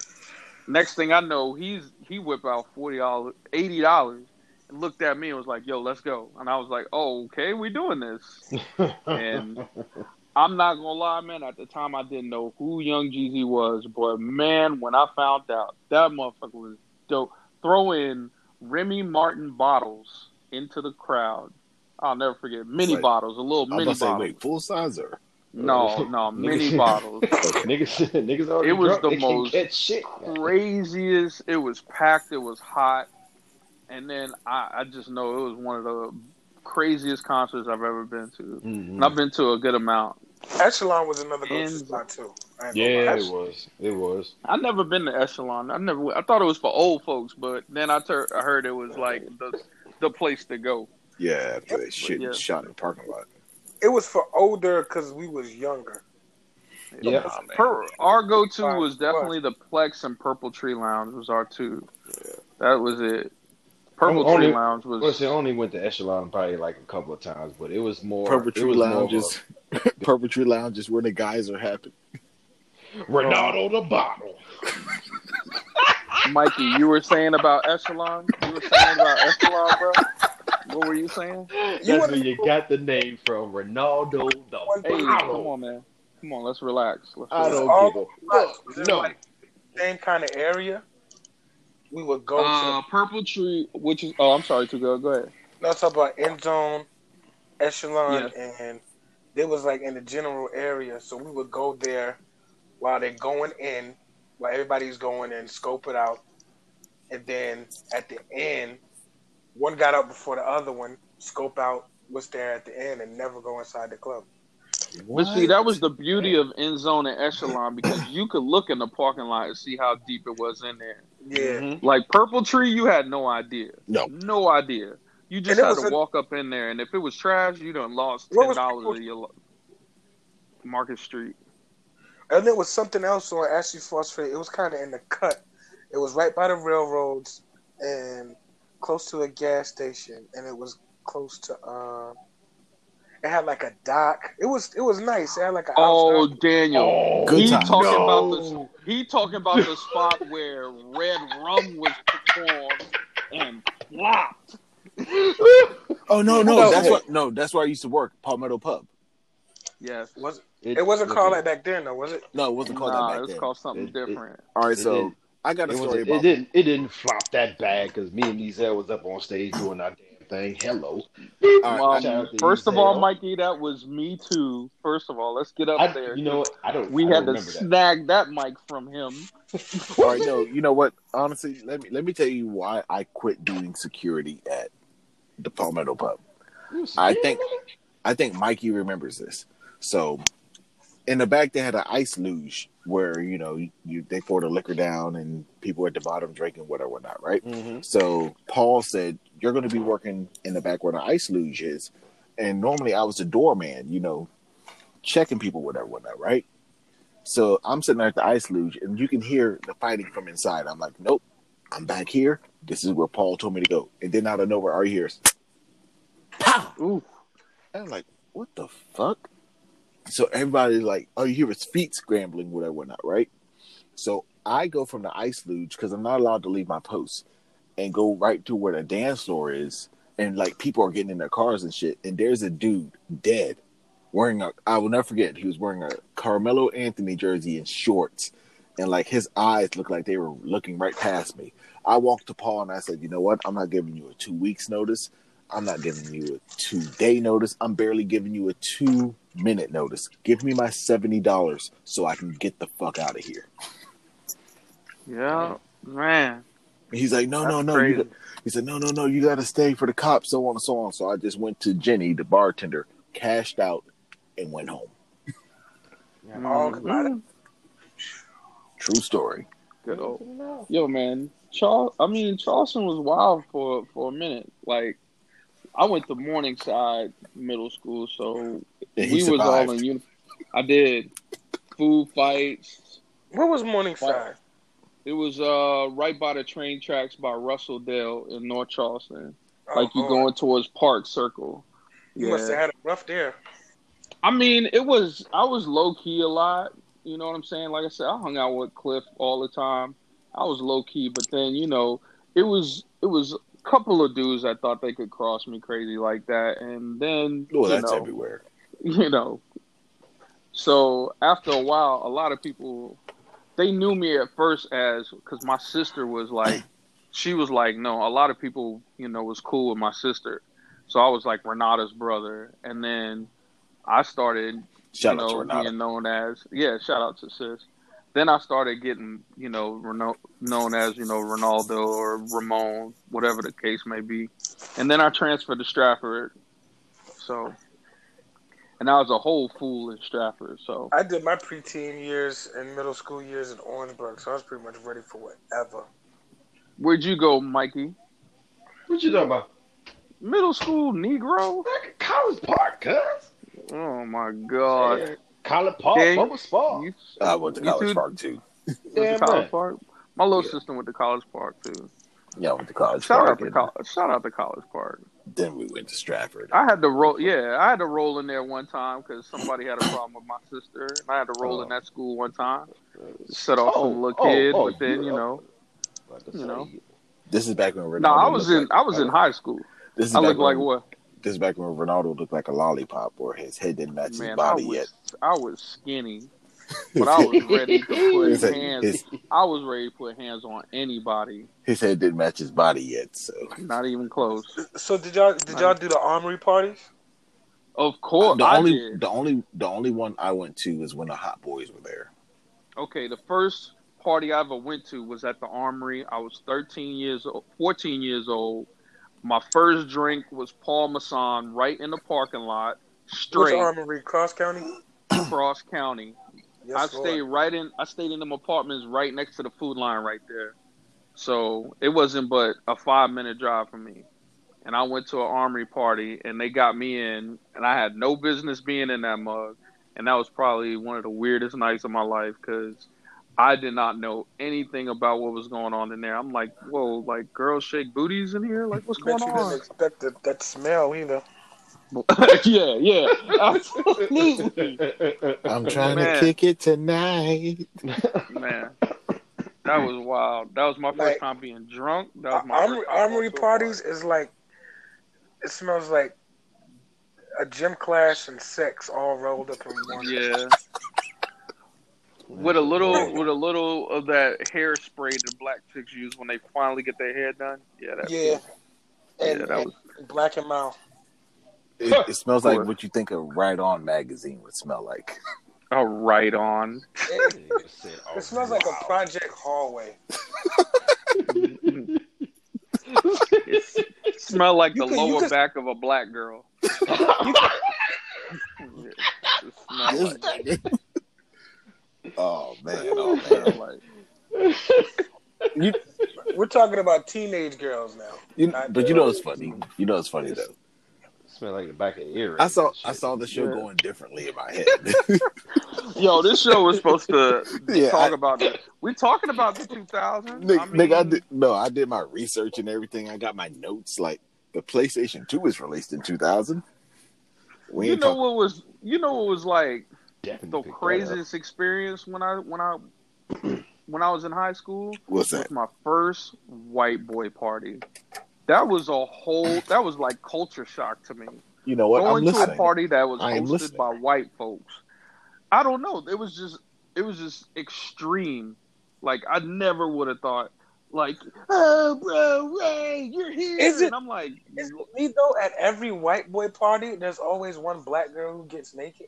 Next thing I know, he's he whipped out forty dollars, eighty dollars, and looked at me and was like, "Yo, let's go." And I was like, "Oh, okay, we doing this." And I'm not gonna lie, man. At the time, I didn't know who Young Jeezy was, but man, when I found out, that motherfucker was dope. Throw in Remy Martin bottles into the crowd. I'll never forget. Mini Wait. bottles, a little mini to say, wait, full size or? No, no, mini bottles. niggas, niggas already It was drunk, the they most shit. Craziest. It was packed. It was hot, and then I, I just know it was one of the craziest concerts I've ever been to. Mhm. And I've been to a good amount. Echelon was another go-to spot too. I ain't gonna Yeah, it was. It was. I've never been to Echelon. I never. I thought it was for old folks, but then I, tur- I heard it was like the the place to go. Yeah, after that shit yeah. shot in the parking lot. It was for older because we was younger. Yeah. Nah. Per, our go to was definitely the Plex and Purple Tree Lounge was our two. Yeah. That was it. Purple Only- Tree Lounge Well, was. see, I only went to Echelon probably like a couple of times, but it was more. Purple it Tree was more of a- Purple Tree Lounges where the guys are happy. Ronaldo the bottle. Mikey, you were saying about Echelon. You were saying about Echelon, bro. What were you saying? That's wanna- where you got the name from, Ronaldo the Hey, come on, man. Come on, let's relax. Let's I don't all give a fuck. No. like same kind of area. We would go Uh, to. Purple Tree, which is oh, I'm sorry, to go. Go ahead. No, talk about end zone, echelon, and they was like in the general area. So we would go there while they're going in, while everybody's going in, scope it out, and then at the end, one got out before the other one, scope out what's there at the end, and never go inside the club. But see, that was the beauty of end zone and echelon because you could look in the parking lot and see how deep it was in there. Yeah, Mhm. Like Purple Tree, you had no idea. No. no idea. You just And had to a- walk up in there, and if it was trash, you done lost ten dollars Purple- of your lo- Market Street. and there was something else on Ashley Phosphate. It was kind of in the cut. It was right by the railroads and close to a gas station, and it was close to. uh It had like a dock. It was it was nice. It had like a. Oh, Daniel, Oh, Good he time. talking no. about the he talking about the spot where Red Rum was performed and flopped. Oh no, no, No. that's what no, that's where I used to work, Palmetto Pub. Yes, was it it wasn't called like that then though, was it? No, it wasn't called nah, that back it's then. called something It- it- different. All right, so did. I got a It, was, story it about didn't. It didn't flop that bad because me and Ezel was up on stage doing our damn thing. Hello. All right, Um, shout out to first of all, Mikey, that was me too. First of all, let's get up I, there. you know what? I don't. we I had don't to remember that. snag that mic from him. All right, no, you know what? Honestly, let me let me tell you why I quit doing security at the Palmetto Pub. I think I think Mikey remembers this. So in the back they had an ice luge where you know you, you they pour the liquor down and people at the bottom drinking whatever whatnot, right? hmm So Paul said you're going to be working in the back where the ice luge is, and normally I was the doorman, you know, checking people whatever whatnot, right? So I'm sitting there at the ice luge, and you can hear the fighting from inside. I'm like, nope, I'm back here. This is where Paul told me to go. And then out of nowhere, hear is, pow! Ooh, And I'm like, what the fuck? So everybody's like, oh, you hear his feet scrambling, whatever, whatnot, right? So I go from the ice luge because I'm not allowed to leave my post and go right to where the dance floor is. And like people are getting in their cars and shit. And there's a dude dead wearing a, I will never forget, he was wearing a Carmelo Anthony jersey and shorts. And like his eyes looked like they were looking right past me. I walked to Paul and I said, you know what? I'm not giving you a two weeks notice. I'm not giving you a two day notice. I'm barely giving you a two minute notice. Give me my seventy dollars so I can get the fuck out of here. yeah, man. He's like, no, no, That's no. You got, he said, no, no, no. You got to stay for the cops, so on and so on. So I just went to Jenny, the bartender, cashed out, and went home. All Mhm. True story. Good old. Yo, man, Charles. I mean, Charleston was wild for for a minute. Like, I went to Morningside Middle School, so And we he was all in uniform. I did food fights. Where was Morningside? It was uh right by the train tracks by Russelldale in North Charleston. Like you're going towards Park Circle. You must have had it rough there. I mean, it was I was low key a lot. You know what I'm saying? Like I said, I hung out with Cliff all the time. I was low key, but then you know, it was it was a couple of dudes that thought they could cross me crazy like that, and then Well, you that's know, everywhere. you know. So after a while, a lot of people they knew me at first as because my sister was like, she was like, no, a lot of people you know was cool with my sister, so I was like Renata's brother, and then I started Shout you know, being known as yeah. Shout out to sis. Then I started getting you know Reno- known as you know Ronaldo or Ramon, whatever the case may be, and then I transferred to Stratford. So, and I was a whole fool in Stratford. So I did my preteen years and middle school years in Orangeburg, so I was pretty much ready for whatever. where'd you go, Mikey? What you talking about? Middle school Negro? Back College Park, cuz. Oh my God! Yeah. College Park, Yeah, Bubba Spa. You, I went to you College too- Park too. went Yeah, to College. Park. My little Yeah. sister went to College Park too. Yeah, I went to College Shout Park. out to and College. Shout out to College Park. Then we went to Stratford. I had to roll. Yeah, I had to roll in there one time because somebody had a problem with my sister, and I had to roll in oh. that school one time. Set off some oh, little oh, kid, oh, but then you you- know, you know. This is back when Ronaldo. no, I was in. like- I was in high school. This is I back like when- what? This is back when Ronaldo looked like a lollipop, or his head didn't match his Man, I body was. yet. I was skinny, but I was ready to put His hands. his- I was ready to put hands on anybody. His head didn't match his body yet, so Not even close. So did y'all did y'all do the armory parties? Of course, the I only did. the only the only one I went to is when the Hot Boys were there. Okay, the first party I ever went to was at the Armory. I was 13 years old, 14 years old. My first drink was Paul Masson right in the parking lot, Which straight armory? Cross County. Across county. Yes, I Lord. stayed right in. I stayed in them apartments right next to the food line right there. So it wasn't but a five minute drive for me. And I went to an armory party and they got me in, and I had no business being in that mug. And that was probably one of the weirdest nights of my life because I did not know anything about what was going on in there. I'm like, whoa, like girls shake booties in here? Like, what's Bet going you didn't expect that, that smell either. yeah, yeah, absolutely. I'm trying Man. to kick it tonight. Man, that was wild. That was my first Like, time being drunk. That was my Armory, first armory going to parties is like it smells like a gym class and sex all rolled up in one. Yeah, with a little, with a little of that hairspray that black chicks use when they finally get their hair done. Yeah, that's Yeah. And, Yeah, that and black and mild. It, it smells like what you think a Right On magazine would smell like. a right on. It, oh, it smells like a project hallway. it smell like You the could- lower could- back of a black girl. Yeah, it smell like- oh man, oh man. like- You, We're talking about teenage girls now. you, Not but you know it's funny. You know it's funny though. Smell like the back of the ear. I saw I saw the show Yeah. going differently in my head. Yo, this show was supposed to Yeah, talk I- about the. We talking about the 2000s. Nick, I mean, Nick, I did no, I did my research and everything. I got my notes. Like the PlayStation Two was released in 2000. We You know talk- what was? You know what was like Definitely the picked that up. craziest experience when I when I when I was in high school what's was that? my first white boy party. That was a whole. That was like culture shock to me. You know what? I'm Going to a party that was hosted by white folks. I don't know. It was just. It was just extreme. Like I never would have thought. Like, oh, bro, Ray, you're here. Is it- and I'm like, Is me though at every white boy party, there's always one black girl who gets naked.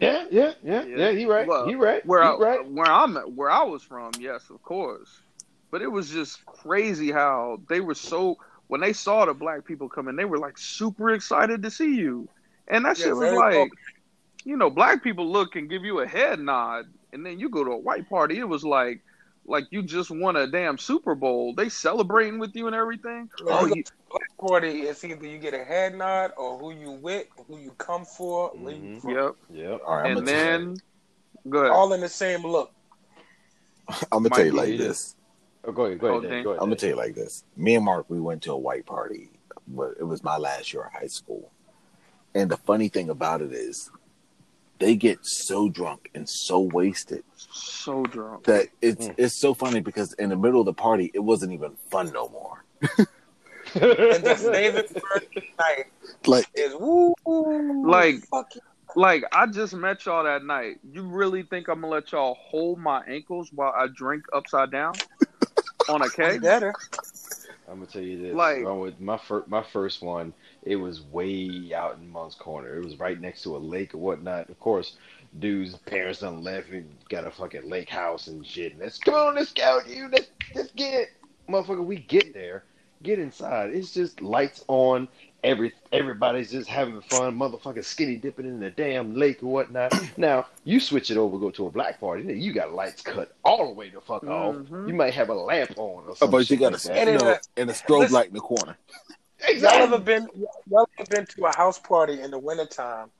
Yeah, yeah, yeah, Yeah. yeah. He right. Well, he right. where he I, right. where I'm at, where I was from, yes, of course. But it was just crazy how they were so when they saw the black people come in, they were like super excited to see you, and that Yeah, shit was like, welcome. you know, black people look and give you a head nod, and then you go to a white party, it was like. Like you just won a damn Super Bowl. They celebrating with you and everything. When Oh, you go you, to a black party, it's either you get a head nod or who you with, who you come for, where you mm-hmm. from. yep. Yep. All right, And then, go ahead. All in the same look. I'm gonna tell you like you this. Oh, go ahead. Go ahead. Dan. Go ahead. I'm gonna tell you like this. Me and Mark, we went to a white party, but it was my last year of high school. And the funny thing about it is, they get so drunk and so wasted So drunk. that it's Mm. it's so funny because in the middle of the party, it wasn't even fun no more. And the favorite first night Like is woo. Like- Like I just met y'all that night. You really think I'm gonna let y'all hold my ankles while I drink upside down on a You keg? better. I'm gonna tell you this. Like- Wrong with my first, my first one, it was way out in Moncks Corner. It was right next to a lake or whatnot. Of course, dude's parents done left and got a fucking lake house and shit. And let's come on, let's go, dude. Let's let's get it, motherfucker. We get there, get inside. It's just lights on. Every everybody's just having fun, motherfucking skinny dipping in the damn lake or whatnot. Now you switch it over, go to a black party. then You got lights cut all the way the fuck off. Mhm. You might have a lamp on or oh, something. but you got a And you in know, a- and a strobe listen- light in the corner. Y'all ever been y'all ever been to a house party in the wintertime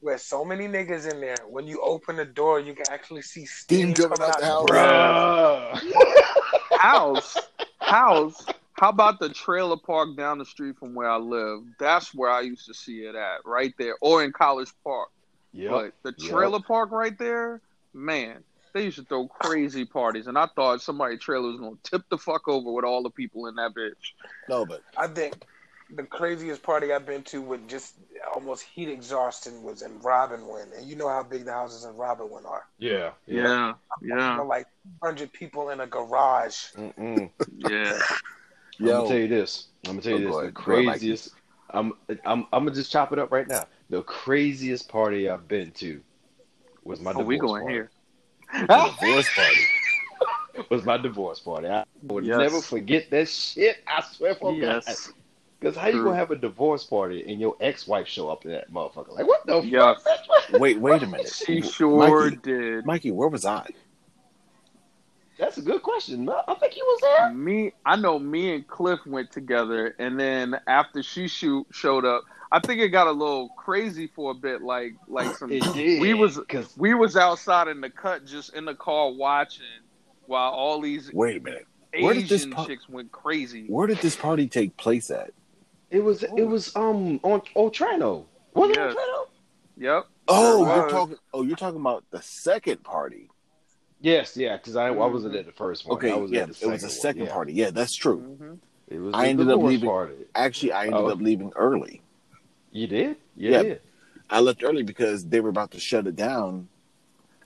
where so many niggas in there, when you open the door, you can actually see steam, Steam coming coming out out the house. Bruh. House, house. How about the trailer park down the street from where I live? That's where I used to see it at, right there, or in College Park. Yeah. But the Yep. trailer park right there, man, they used to throw crazy parties, and I thought somebody trailer was gonna tip the fuck over with all the people in that bitch. No, but I think the craziest party I've been to with just almost heat exhaustion was in Robinwood, and you know how big the houses in Robinwood are. Yeah. Yeah, You yeah, like hundred people in a garage. Mm-mm. yeah. I'm gonna tell you this. I'm gonna tell oh, you Oh, this. go The ahead. Go craziest. I'm I'm I'm gonna just chop it up right now. The craziest party I've been to was my Oh, divorce we going party. here. divorce party. Was my divorce party. I would Yes. never forget that shit. I swear for God. Yes, Because how you gonna have a divorce party and your ex-wife show up in that motherfucker? Like what the Yes. fuck? Wait, wait a minute. she sure Mikey, did. Mikey, where was I? That's a good question. I think he was there. Me, I know. Me and Cliff went together, and then after she shoot showed up, I think it got a little crazy for a bit. Like, like some. It did. We was because we was outside in the cut, just in the car watching, while all these Wait a minute. Where did this Asian po- chicks went crazy. Where did this party take place at? it was it was um on Otranto. Was it Yes. Otranto? Yep. Oh, you're talking. Oh, you're talking about the second party. Yes, yeah, because I, I wasn't at the first one. Okay, I was yeah, at the it was the second yeah. party. Yeah, that's true. Mhm. It was I ended up leaving- Party. Actually, I ended Oh. up leaving early. You did? You Yeah. did. I left early because they were about to shut it down,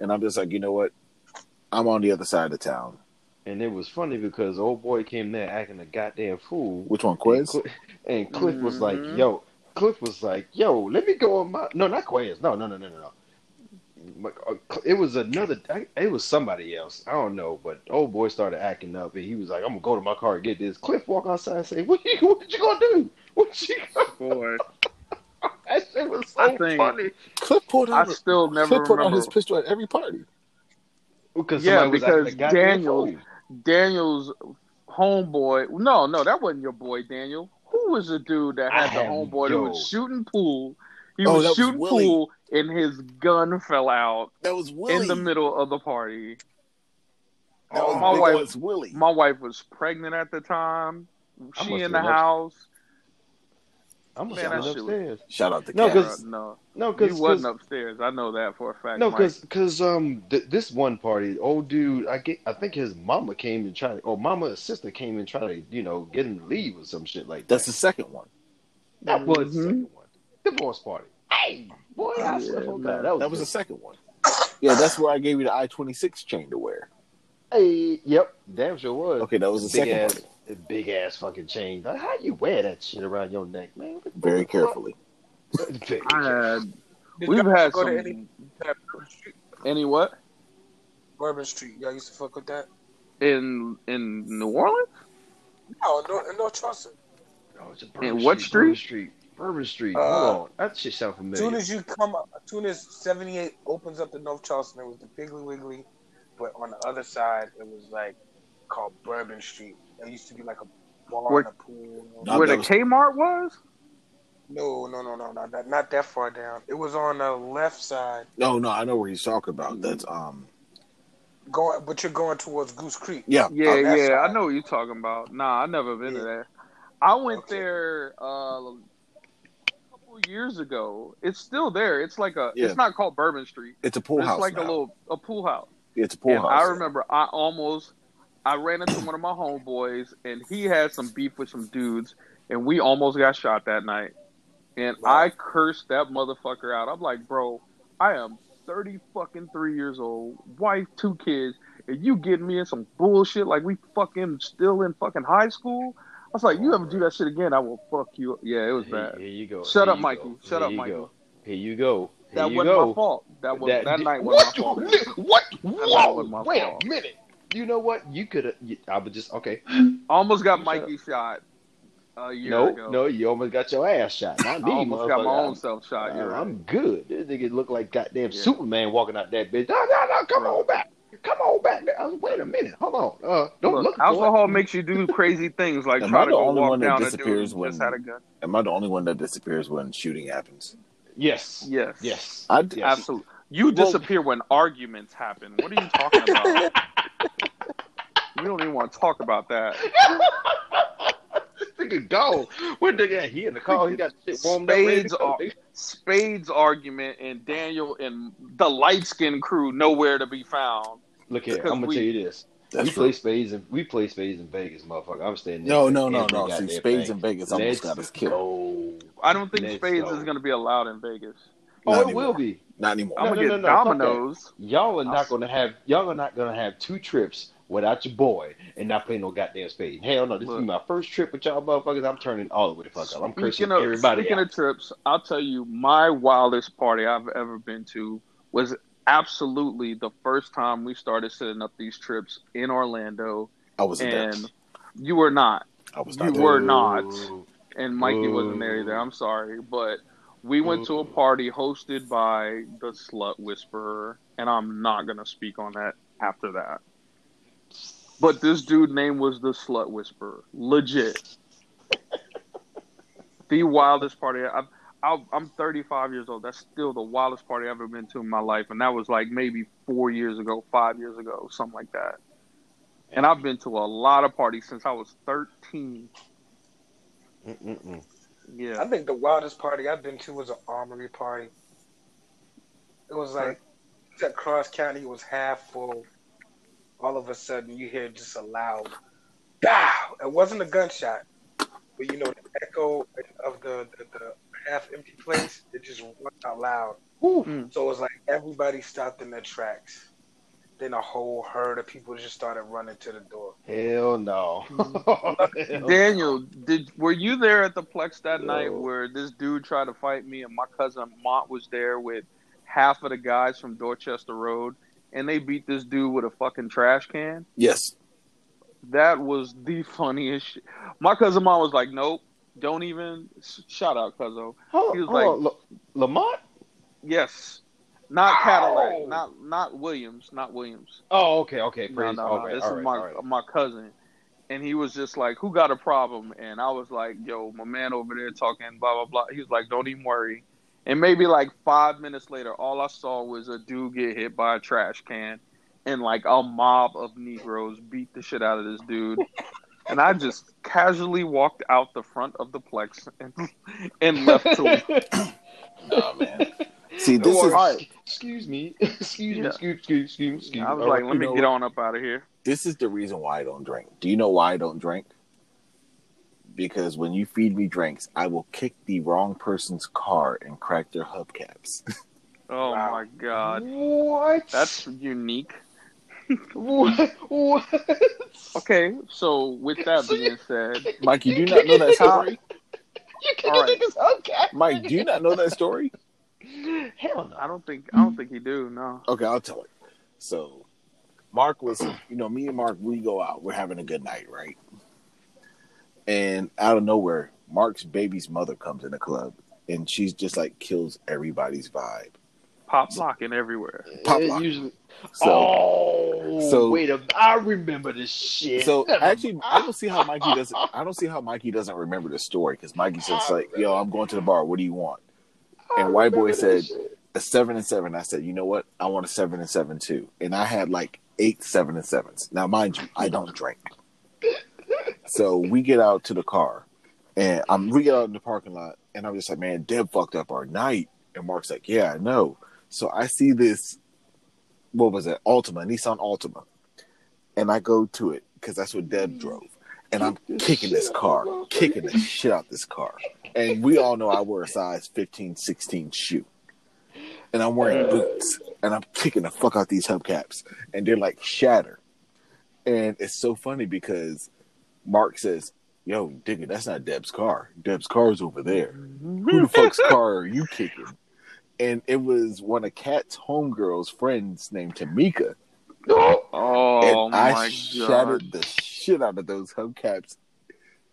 and I'm just like, you know what? I'm on the other side of town. And it was funny because old boy came there acting a goddamn fool. Which one, And, Quiz? Cl- and Cliff was like, Mhm. "Yo." Cliff was like, "Yo, let me go on my no, not Quiz. No, no, no, no, no, no. My- uh, Cl- It was another. It was somebody else. I don't know. But old boy started acting up, and he was like, "I'm gonna go to my car and get this." Cliff walk outside and say, "What you? What you gonna do? What you?" Gonna? Boy, That shit was so I think- funny. Cliff pulled I out. still never Cliff pulled out his pistol at every party. Because Yeah, somebody was acting because a goddamn Daniel- Daniel's homeboy. No, no, that wasn't your boy Daniel. Who was the dude that I had the homeboy who yo. was shooting pool? He Oh, was that was shooting Willie. pool, and his gun fell out That was Willie. in the middle of the party. That was, my wife- ass Willie. My wife was pregnant at the time. I She in the house. I'm gonna Man, sit was- upstairs. Shout out to No, Cat. 'cause- no, No, you because wasn't upstairs. I know that for a fact. No, because because um th- this one party, old dude, I get I think his mama came and tried, or mama or sister came and tried to you know get him to leave or some shit like That's the second one. that was the Mhm. second one, divorce party. Hey, boy, I swear Yeah, for man. God, that was That was the second one. Yeah, that's where I gave you the I twenty six chain to wear. Hey, yep, damn sure was. Okay, that was the big second ass, party. big ass fucking chain. Like, how you wear that shit around your neck, man? Very fuck? carefully. Very I had, we've had go some. to any that Bourbon Street? Any what? Bourbon Street. Y'all used to fuck with that. in in New Orleans. No, no, no Charleston. Oh, it's a And what Bourbon Street? Bourbon Street. Uh, Hold on. That shit sound As familiar. soon as you come up, as soon as 78 opens up to North Charleston, it was the Piggly Wiggly, but on the other side, it was like called Bourbon Street. It used to be like a bar Where- and a pool. No, Where that the was- Kmart was? No, no, no, no, not that, not that far down. It was on the left side, No, no, I know where he's talking about. That's um, going, but you're going towards Goose Creek. yeah, Yeah, on that yeah, I know what you're talking about. Nah, I never been to Yeah. there. I went Okay. there uh, a couple years ago. It's still there. It's like a. Yeah. It's not called Bourbon Street. it's a pool It's house. It's like now. a little a pool house. It's a pool and house. I remember I almost I ran into one of my homeboys and he had some beef with some dudes and we almost got shot that night. And Wow. I cursed that motherfucker out. I'm like, bro, I am thirty fucking three years old, wife, two kids, and you getting me in some bullshit like we fucking still in fucking high school. I was like, you ever do that shit again, I will fuck you. up. Yeah, it was bad. here you go. Shut Here up, Mikey. go. Shut Here up, Mikey. go. Here you go. Here That you wasn't go. my fault. That was that, That- night what? my fault. What? night wasn't my Whoa! Wait fault. a minute. You know what? You could have. I would just okay. Almost got Mikey shot No, ago. no, you almost got your ass shot. Not I almost got my own self shot. I'm, right. I'm good. This nigga look like goddamn Yeah. Superman walking out that bitch. No, no, no, come Right. on back. Come on back. I was, wait a minute. Hold on. Uh, don't Look, look. alcohol it. makes you do crazy things like Am try I to the go only walk one that down a disappears who just had a gun. Am I the only one that disappears when shooting happens? Yes. Yes. Yes. I Yes. Absolutely. You Well- disappear when arguments happen. What are you talking about? we don't even want to talk about that. nigga go. Where nigga? He in the car. He got shit warmed Spades up. ready to go, are- nigga. Spades argument and Daniel and the light skinned crew nowhere to be found. Look here. I'm gonna we- tell you this. That's we true. play spades and we play spades in Vegas, motherfucker. I'm staying there. No, no, no, every no. See, spades thing. in Vegas almost Let's got us killed. go. I don't think Let's Spades go. is going to be allowed in Vegas. Oh, Not it will be. Not anymore. I'm No, going to no, get no, no, dominoes. Y'all are not gonna have y'all are not gonna have two trips without your boy and not play no goddamn spade. Hell no, this Look. is my first trip with y'all motherfuckers. I'm turning all the way the fuck up. I'm cursing of, everybody speaking out. of trips, I'll tell you my wildest party I've ever been to was absolutely the first time we started setting up these trips in Orlando, I wasn't there. you were not, I was you not there. were not. And Mikey wasn't there either. I'm sorry, but we went to a party hosted by the Slut Whisperer, and I'm not gonna speak on that after that. But this dude name was the Slut Whisperer, legit. the wildest party. I, I, I'm 35 years old. That's still the wildest party I've ever been to in my life, and that was like maybe four years ago, five years ago, something like that. And I've been to a lot of parties since I was 13. Mm-mm-mm. Yeah. I think the wildest party I've been to was an armory party. It was like that Cross County. Was half full. All of a sudden, you hear just a loud "bow." It wasn't a gunshot, but you know the echo of the the, the half empty place. It just went out loud. Mm. So it was like everybody stopped in their tracks. Then a whole herd of people just started running to the door. Hell no. Mm-hmm. Daniel, did were you there at the Plex that No. night where this dude tried to fight me and my cousin Mont was there with half of the guys from Dorchester Road and they beat this dude with a fucking trash can? Yes. That was the funniest shit. My cousin Mont was like, Nope, don't even shout out Cuzzo. Hold, He was hold on. La- Lamont? Yes. Not oh. Cadillac, not not Williams, not Williams. Oh, okay, okay. No, Praise. no, all no. right, This all is right, my all right. my cousin, and he was just like, "Who got a problem?" And I was like, "Yo, my man over there talking blah blah blah." He was like, "Don't even worry." And maybe like five minutes later, all I saw was a dude get hit by a trash can, and like a mob of Negroes beat the shit out of this dude. And I just casually walked out the front of the Plex and, and left to Nah, man. See, this is Alright. Excuse me. Excuse me. Yeah. Excuse, excuse, excuse, excuse. I was like, let me get what? on up out of here. this is the reason why I don't drink. Do you know why I don't drink? Because when you feed me drinks, I will kick the wrong person's car and crack their hubcaps. Oh Wow. my god, What? that's unique. what? What? Okay, so with that being said, Mike, you do not know that story? You kick All a right. nigga's hubcap. Mike, do you not know that story? Hell no. I don't think I don't think he do. No. Okay, I'll tell it. So, Mark was, you know, me and Mark, we go out. We're having a good night, right? And out of nowhere, Mark's baby's mother comes in the club, and she's just like kills everybody's vibe. Pop locking everywhere. Pop It lock. usually. So, oh, so- wait a I remember this shit. so actually, I don't see how Mikey doesn't. I don't see how Mikey doesn't remember the story because Mikey's just like, "Yo, I'm going to the bar. What do you want?" And White Boy said a seven and seven. I said, "You know what? I want a seven and seven too." And I had like eight seven and sevens. Now, mind you, I don't drink. So we get out to the car, and I'm we get out in the parking lot, and I'm just like, "Man, Deb fucked up our night." And Mark's like, "Yeah, I know." So I see this, what was it, Altima, Nissan Altima, and I go to it because that's what Deb drove, and I'm kicking this car, kicking the shit out this car, and we all know I wear a size 15, 16 shoe, and I'm wearing boots, and I'm kicking the fuck out these hubcaps, and they're like shatter, and it's so funny because Mark says. Yo, digga, that's not Deb's car. Deb's car's over there. Who the fuck's car are you kicking? and it was one of Kat's homegirls' friends named Tamika. Oh and I god! shattered the shit out of those hubcaps.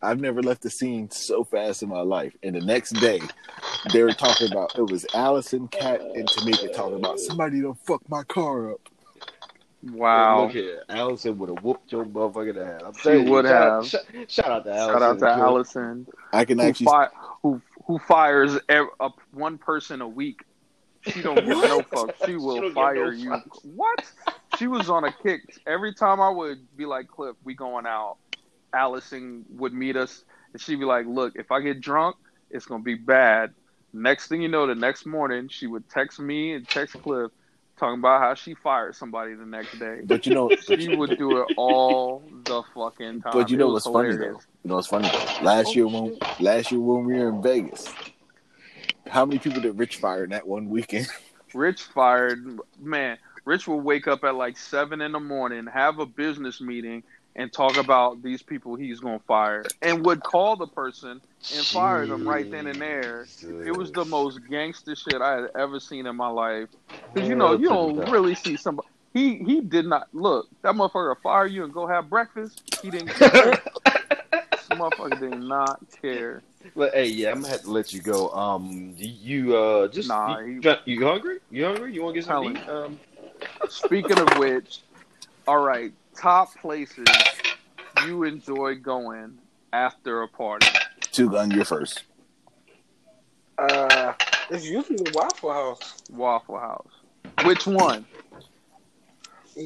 I've never left the scene so fast in my life. And the next day, they were talking about it was Allison, Kat, and Tamika talking about somebody done fuck my car up. Wow. Look here, Allison would have whooped your motherfucking ass. I'm She telling you, would have. Out, shout, shout out to Allison. Shout out to Allison, I can who, actually fi- who who fires ev- a, one person a week. She don't give no fuck. She She will don't fire no you. fucks. What? She was on a kick. Every time I would be like, Cliff, we going out. Allison would meet us, and she'd be like, Look, if I get drunk, it's gonna be bad. Next thing you know, the next morning, she would text me and text Cliff, talking about how she fired somebody the next day. but you know She would do it all the fucking time. but you know what's funny though? You know what's funny though? Last year when last year when we were in Vegas, how many people did Rich fire in that one weekend? Rich fired man. Rich will wake up at like seven in the morning, have a business meeting, and talk about these people he's gonna fire, and would call the person and fire them right then and there. It was the most gangster shit I had ever seen in my life. Because you know you don't really see somebody. He he did not look that motherfucker will fire you and go have breakfast. He didn't. Care. this motherfucker did not care. But hey, yeah, I'm gonna have to let you go. Um, you uh just Nah, you, he- you hungry? You hungry? You want to get something? Um, Speaking of which, all right, top places you enjoy going after a party. Two gun, you're first. Uh, it's usually the Waffle House. Waffle House. Which one?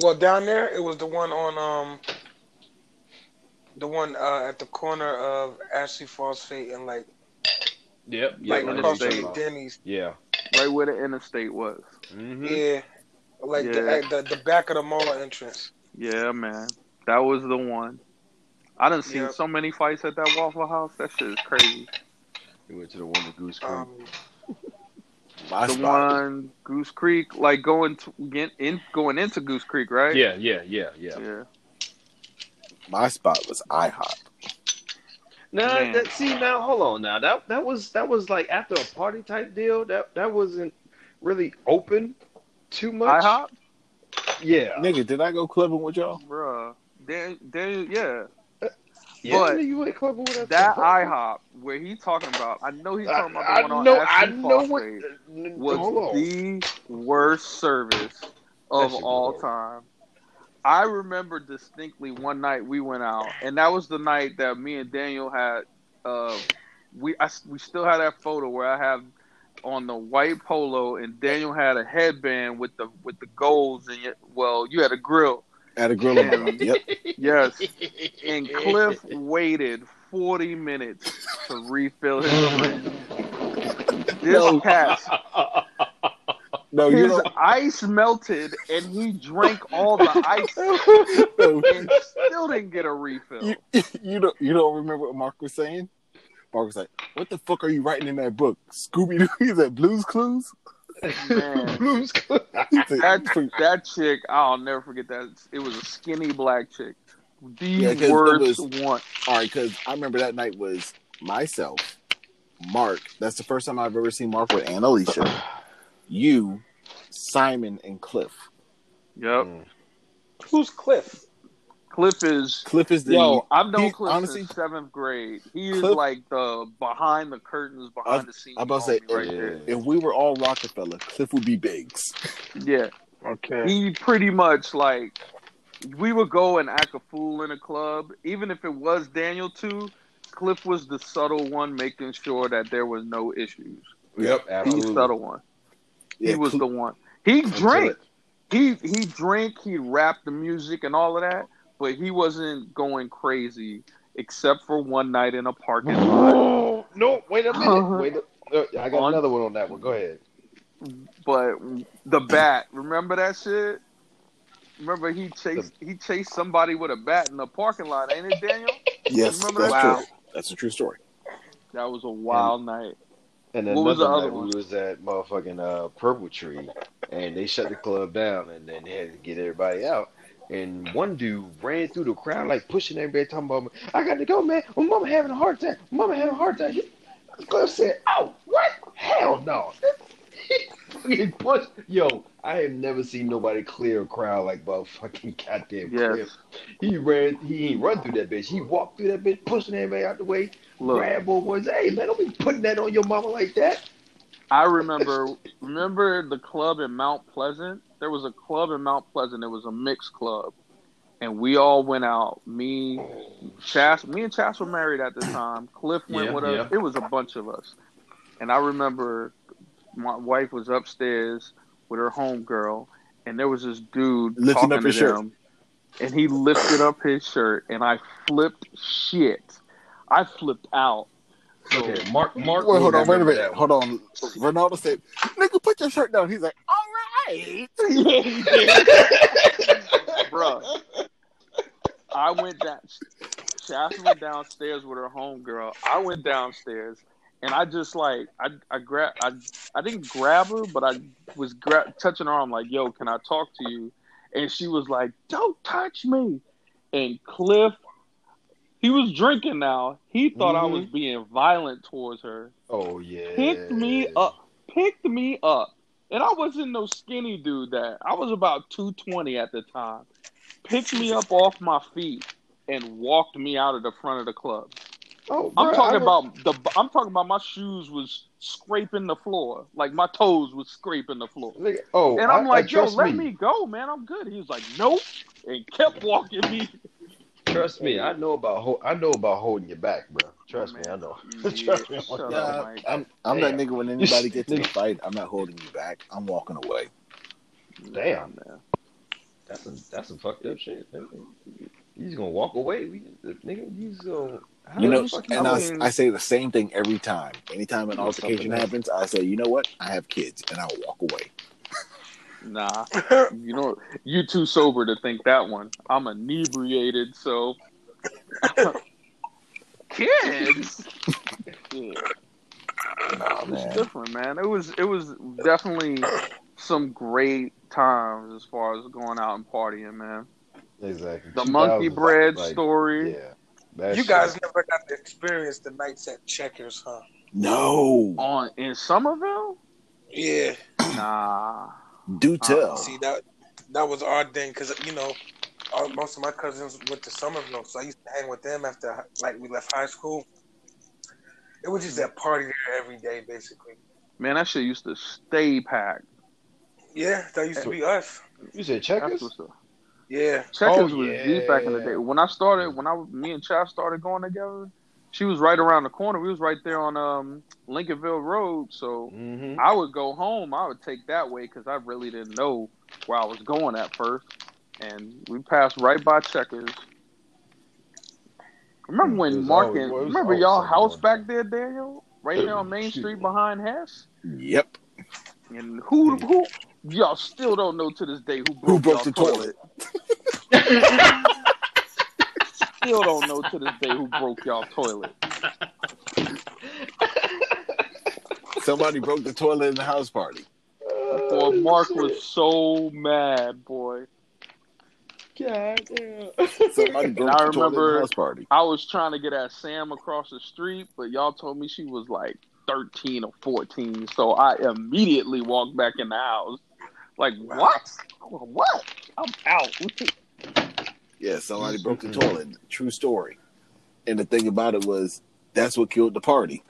Well, down there it was the one on um, the one uh, at the corner of Ashley Phosphate and like yep, yeah, like I know across what from Denny's. yeah. Right where the interstate was. Mm-hmm. Yeah, like Yeah. The, the the back of the mall entrance. Yeah, man. That was the one. I done seen Yep. so many fights at that Waffle House. That shit is crazy. We went to the one with Goose Creek. Um, My the spot. one Goose Creek, like going to get in, going into Goose Creek, right? yeah, yeah, yeah, yeah. Yeah. My spot was IHOP. Now Man. that see now, hold on now. That that was that was like after a party type deal. That that wasn't really open too much. IHOP, Yeah. Nigga, did I go clubbing with y'all? bruh. There, there, yeah. yeah, but you went clubbing with us. That IHOP where he talking about, I know he's talking about the I one on know. I know what. Phosphate was on. the worst service of all horrible. time. I remember distinctly one night we went out, and that was the night that me and Daniel had. Uh, we I, we still had that photo where I have on the white polo, and Daniel had a headband with the with the golds, and yet, well, you had a grill. At a grill in my Yeah. mouth. Yep. Yes, and Cliff waited forty minutes to refill his drink. This cat No, you his know, ice melted and he drank all the ice no, and still didn't get a refill. you, you don't you don't remember what Mark was saying? Mark was like, "What the fuck are you writing in that book? Scooby Doo? He's at Blue's Clues." Blues Clues. That that chick, I'll never forget that. It was a skinny black chick. The Yeah, 'cause it worst was- one. All right, because I remember that night was myself, Mark. That's the first time I've ever seen Mark with Ann Alicia, you, Simon, and Cliff. Yep. Mm. Who's Cliff? Cliff is Cliff is the yo. I've known he- Cliff honestly, since seventh grade. He is Cliff- like the behind the curtains, behind I- the scenes. I'm about to say, right yeah. if we were all Roc-A-Fella, Cliff would be Biggs. Yeah, Okay. he pretty much like we would go and act a fool in a club, even if it was Daniel too. Cliff was the subtle one, making sure that there was no issues. Yep, He's the subtle one. Yeah, he was Cl- the one. He drank. He he drank. He rapped the music and all of that, but he wasn't going crazy except for one night in a parking lot. Oh, no, wait a minute. Wait, a, uh, I got On- another one on that one. Go ahead. But the bat, remember that shit? Remember he chased he chased somebody with a bat in the parking lot, ain't it, Daniel? yes, Remember that's that? true. That's a true story. That was a wild night. And then What was another the other night one? we was at motherfucking uh, Purple Tree, and they shut the club down, and then they had to get everybody out. And one dude ran through the crowd like pushing everybody, talking about, "I got to go, man. My mama having a heart attack. My mama having a heart attack." Cliff said, "Oh, what? Hell no!" He pushed. Yo, I have never seen nobody clear a crowd like motherfucking goddamn Yes. Cliff. He ran. He ain't run through that bitch. He walked through that bitch, pushing everybody out the way. Look, Grab boy boys. Hey man, don't be putting that on your mama like that. I remember remember the club in Mount Pleasant. There was a club in Mount Pleasant. It was a mixed club, and we all went out. Me, Chas, me and Chas were married at the time. Cliff went Yeah, with us. It was a bunch of us, and I remember my wife was upstairs with her homegirl, and there was this dude Lifting talking up to his shirt. them, and he lifted up his shirt, and I flipped shit. I flipped out. So, Okay, Mark. Mark. Wait, hold on, wait a minute. that Hold on. Ronaldo said, "Nigga, put your shirt down." He's like, "All right." Bruh. I went down. Shasta went downstairs with her homegirl. I went downstairs, and I just like I I grab I I didn't grab her, but I was gra- touching her arm like, "Yo, can I talk to you?" And she was like, "Don't touch me." And Cliff, he was drinking now. He thought I was mm-hmm. being violent towards her. Oh yeah. Picked me up. Picked me up. And I wasn't no skinny dude that I was about 220 at the time. Picked me up off my feet and walked me out of the front of the club. Oh, I'm bruh, talking about the I'm talking about my shoes was scraping the floor. Like my toes was scraping the floor. Nigga, oh, And I'm I- like, I, yo, let me. me go, man. I'm good. He was like, nope. And kept walking me. Trust me. I know about. Ho- I know about holding your back, bro. Trust me. I know. Yeah, Trust me. I'm, up, I'm, I'm that nigga. When anybody gets in a fight, I'm not holding you back. I'm walking away. Damn. man. That's some. That's some fucked up shit. nigga. You just gonna walk away? We, nigga, you just gonna. How You know, and I I, say the same thing every time. Anytime an Yeah, altercation happens, I say, you know what? I have kids, and I'll walk away. Nah, you know, you too sober to think that one. I'm inebriated, so kids. Yeah, Nah, it was man. different, man. It was it was definitely some great times as far as going out and partying, man. Exactly. The monkey bread like, story. Yeah. That You shit. guys never got to experience the nights at Checkers, huh? No. On in Summerville? Yeah. Nah. Do tell. Uh-uh. See that that was our thing because you know all, most of my cousins went to Summerville, so I used to hang with them after like we left high school. It was just that party there every day, basically. Man, that shit used to stay packed. Yeah, that used to be us. You said That's checkers? what's up. Yeah, Checkers Oh, was yeah. deep back in the day. When I started, when I was- me and Chad started going together, she was right around the corner. We was right there on um Lincolnville Road. So Mm-hmm. I would go home. I would take that way because I really didn't know where I was going at first. And we passed right by Checkers. Remember when Mark and remember y'all house back there, Daniel? Right there on Main Street behind Hess. Yep. And who who y'all still don't know to this day who broke, Who broke the toilet? Still don't know to this day who broke y'all toilet. Somebody broke the toilet in the house party. Boy, Mark was so mad, boy. God damn. Somebody broke I the toilet in remember- house party. I was trying to get at Sam across the street, but y'all told me she was like 13 or 14, so I immediately walked back in the house. Like, what? What? I'm out. Yeah, somebody mm-hmm. broke the toilet. True story. And the thing about it was that's what killed the party.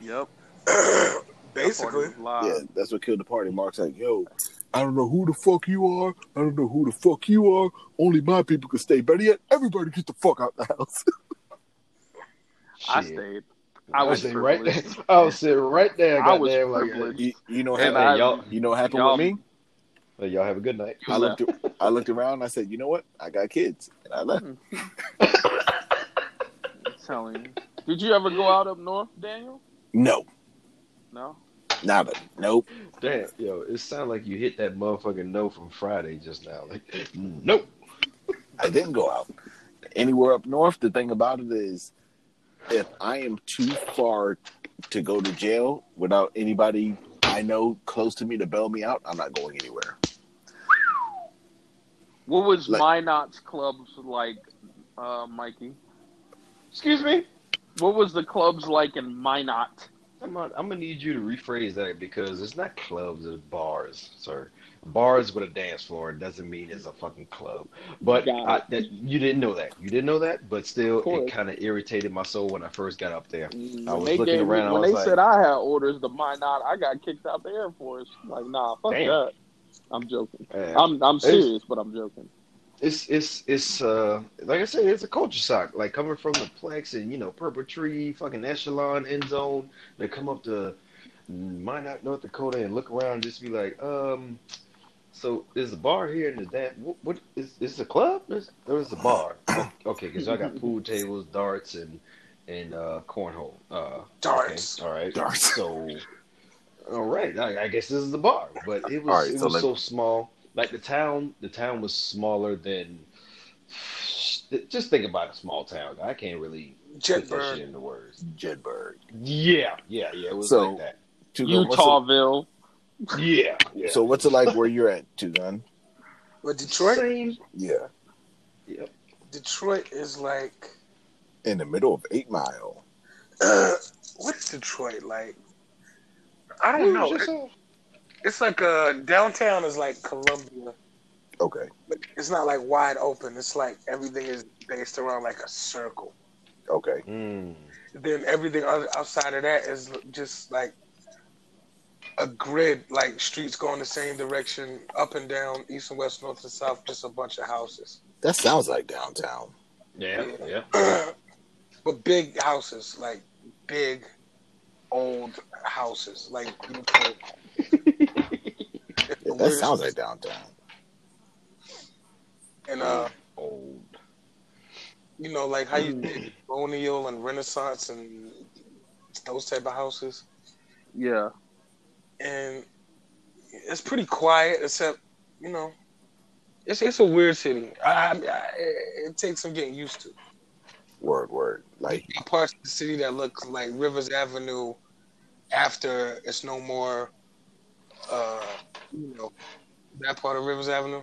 Yep. Basically, Yeah, that's what killed the party. Mark's like, yo, I don't know who the fuck you are. I don't know who the fuck you are. Only my people can stay. Better yet, everybody get the fuck out the house. I stayed. I I was was sitting right there. I was sitting right there. I was goddamn, like, privileged. you, you know what And happened? I- y'all, you know what happened y'all- with me? well, y'all have a good night. I looked I looked around I said, you know what? I got kids. And I left. Hmm. I'm telling you. Did you ever go out up north, Daniel? No. No. Nada. Nope. Damn, yo, it sounded like you hit that motherfucking no from Friday just now. Like, nope. I didn't go out. Anywhere up north, the thing about it is if I am too far to go to jail without anybody I know close to me to bail me out, I'm not going anywhere. What was Like- Minot's clubs like, uh, Mikey? Excuse me. What was the clubs like in Minot? I'm gonna, I'm gonna need you to rephrase that because it's not clubs, it's bars, sir. Bars with a dance floor doesn't mean it's a fucking club. But I, that, you didn't know that. You didn't know that, but still, it kind of irritated my soul when I first got up there. Mm, when was they looking gave- around, I When was they like- said I had orders to Minot, I got kicked out the Air Force. Like, nah, fuck Damn. that. I'm joking. I'm I'm serious, but I'm joking. It's it's it's uh like I said, it's a culture shock. Like coming from the Plex and you know Purple Tree, fucking Echelon, End Zone, they come up to Minot, North Dakota, and look around and just be like, um, so there's a bar here and there's that. What, what is is a club? There's, there's a bar. Okay, because I got pool tables, darts, and and uh cornhole. Uh, Darts. Okay, all right. Darts. So, all right. I, I guess this is the bar, but it was right, it so was let- so small. Like the town, the town was smaller than. Just think about a small town. I can't really put that shit into words. Jedburg. Yeah, yeah, yeah. It was So- like that. Two Gun, what's Eutawville. Yeah, yeah. so what's it like where you're at, Two Gun? But Detroit, Same. Yeah. Yep. Detroit is like, In the middle of Eight Mile. uh, what is Detroit like? I don't know. Who's It- yourself? it's like a downtown is like Columbia. Okay. But it's not like wide open. It's like everything is based around like a circle. Okay. Mm. Then everything other outside of that is just like a grid, like streets going the same direction, up and down, east and west, north and south, just a bunch of houses. That sounds like downtown. Yeah, yeah. but big houses, like big old houses, like beautiful. Yeah, that sounds like downtown. and uh, Old. you know, like how you did colonial and Renaissance and those type of houses. Yeah. and it's pretty quiet except you know it's it's a weird city I, I, I, it takes some getting used to Word, word. Like, parts of the city that look like rivers avenue after it's no more uh you know that part of rivers avenue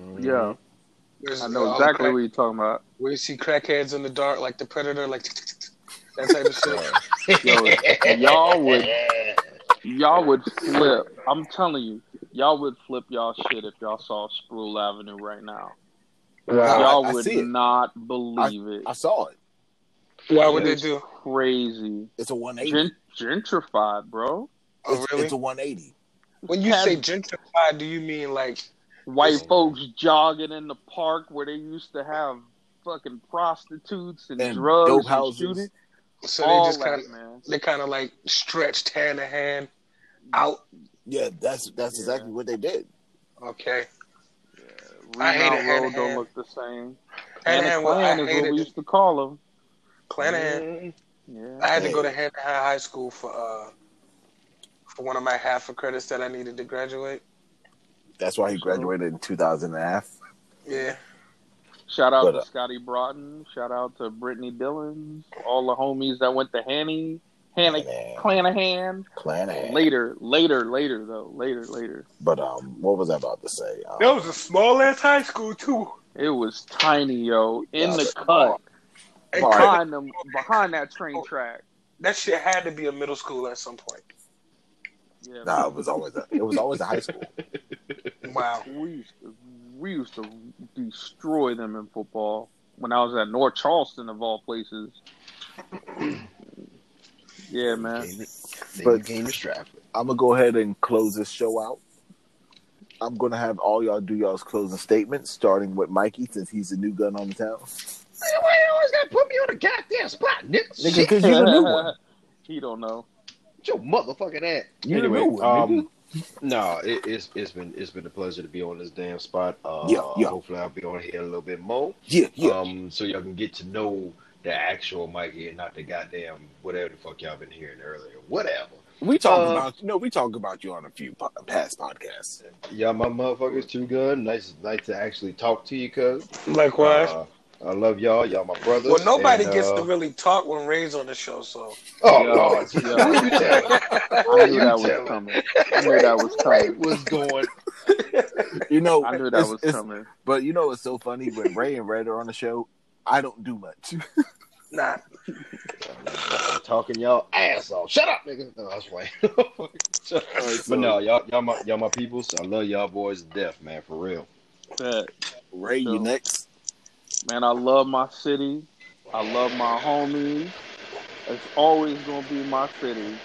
Mhm. Yeah. Where's, I know all exactly crack- what you're talking about. where you see crackheads in the dark like the predator like that type of shit Yo, y'all would y'all would flip. I'm telling you, y'all would flip y'all shit if y'all saw Spruill Avenue right now. Wow. y'all I would see it. not believe it. I saw it. why would they do Crazy. It's a 180. Gent- gentrified, bro. oh it's, really it's a 180. When you say gentrified do you mean like White folks jogging in the park where they used to have fucking prostitutes and, And drugs dope and houses. shooting. so All they just kind of they kind of like stretched hand to hand out. Yeah, that's that's Yeah. exactly what they did. Okay, I hate it, hand Road don't hand. look the same. hand And hand. well, I Klan is what we used to call them. Clanahan. Yeah. I had to Hey. go to hand to hand high school for uh for one of my half of credits that I needed to graduate. That's why he graduated in 2000 and a half. Yeah, Shout out But, to uh, Scotty Broughton. Shout out to Brittany Dillons. All the homies that went to Hanny, Hannah Man, Clanahan. Clan Later, later, later though. Later, later. But um, what was I about to say? Um, that was a small ass high school too. It was tiny, yo. In Yeah, the cut, And Right. credit, behind them, behind that train track. that shit had to be a middle school at some point. Yeah, Nah, it was always a, it was always a high school. Wow. we used to we used to destroy them in football when I was at North Charleston of all places. Yeah, man. They But- game is Stratford. I'm gonna go ahead and close this show out. I'm gonna have all y'all do y'all's closing statements, starting with Mikey since he's the new gun on the town. Hey, why you always gotta put me on the goddamn spot, nigga? Nigga, because you the new one. he don't know. Your motherfucking ass. You the anyway, new um, no, it, it's it's been it's been a pleasure to be on this damn spot. Uh, Yeah, yeah. Hopefully, I'll be on here a little bit more. Yeah, yeah. Um, so y'all can get to know the actual Mikey and not the goddamn whatever the fuck y'all been hearing earlier. Whatever. we talk uh, about no, we talk about you on a few po- past podcasts. Y'all, my motherfuckers, too good. Nice, nice to actually talk to you, cuz. Likewise. Uh, I love y'all. Y'all my brothers. well, nobody and, gets uh, to really talk when Ray's on the show, so Oh Yeah, Lord, yeah. Who you telling? I knew You that was telling? coming. I knew that was Ray coming. was going. You know, I knew that was coming. But you know, it's so funny when Ray and Red are on the show. I don't do much. nah. talking y'all ass off. Shut up, nigga. No, that's right. Alright, so- but no, y'all, y'all my, y'all my peoples. I love y'all boys to death, man, for real. That, Ray, you next. Man, I love my city. I love my homies. It's always gonna be my city.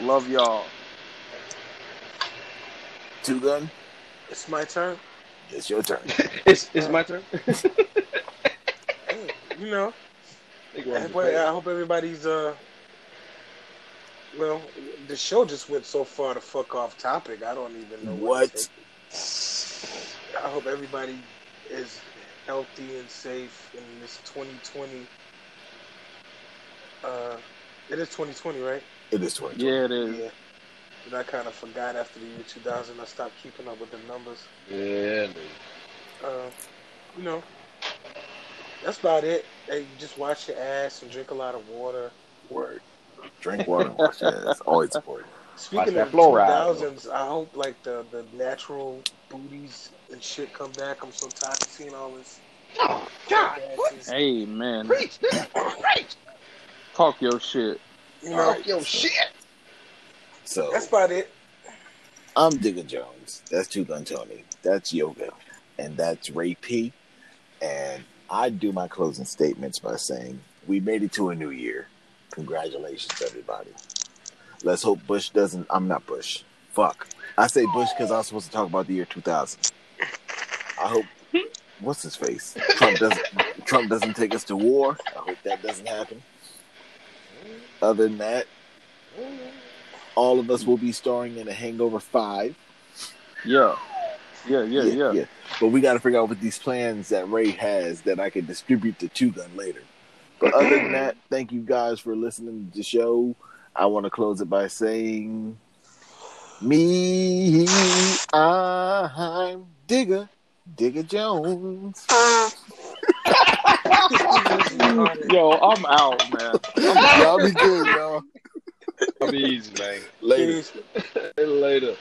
Love y'all. Two gun. It's my turn. It's your turn. It's it's my turn. Hey, you know, I hope, I hope everybody's uh. Well, the show just went so far to fuck off topic. I don't even know what. What? take. I hope everybody is healthy and safe in this 2020. Uh, it is 2020, right? It is 2020. Yeah, it is. Yeah. And I kind of forgot after the year 2000. I stopped keeping up with the numbers. Yeah, dude. Uh, you know, that's about it. Hey, just wash your ass and drink a lot of water. Word. Drink water. and Wash your ass. Always important. Speaking that of fluoride. 2000s, I hope like the, the natural booties and shit come back. I'm so tired of seeing all this. Oh God. Hey, man, Preach, this. Preach. talk your shit. You know, Talk your shit. So that's about it. I'm Digger Jones. That's Two Gun Tony. That's Yoga. And that's Ray P. And I do my closing statements by saying, We made it to a new year. Congratulations, everybody. Let's hope Bush doesn't. I'm not Bush. Fuck. I say Bush because I was supposed to talk about the year 2000. I hope. What's his face? Trump doesn't. Trump doesn't take us to war. I hope that doesn't happen. Other than that, all of us will be starring in a Hangover Five. Yeah, yeah, yeah, yeah. But we got to figure out what these plans that Ray has that I can distribute to Two Gun later. But other than that, thank you guys for listening to the show. I want to close it by saying, "Me, I'm Digger, Digger Jones." Yo, I'm out, man. Y'all be good, y'all. Be easy, man. Later. Later.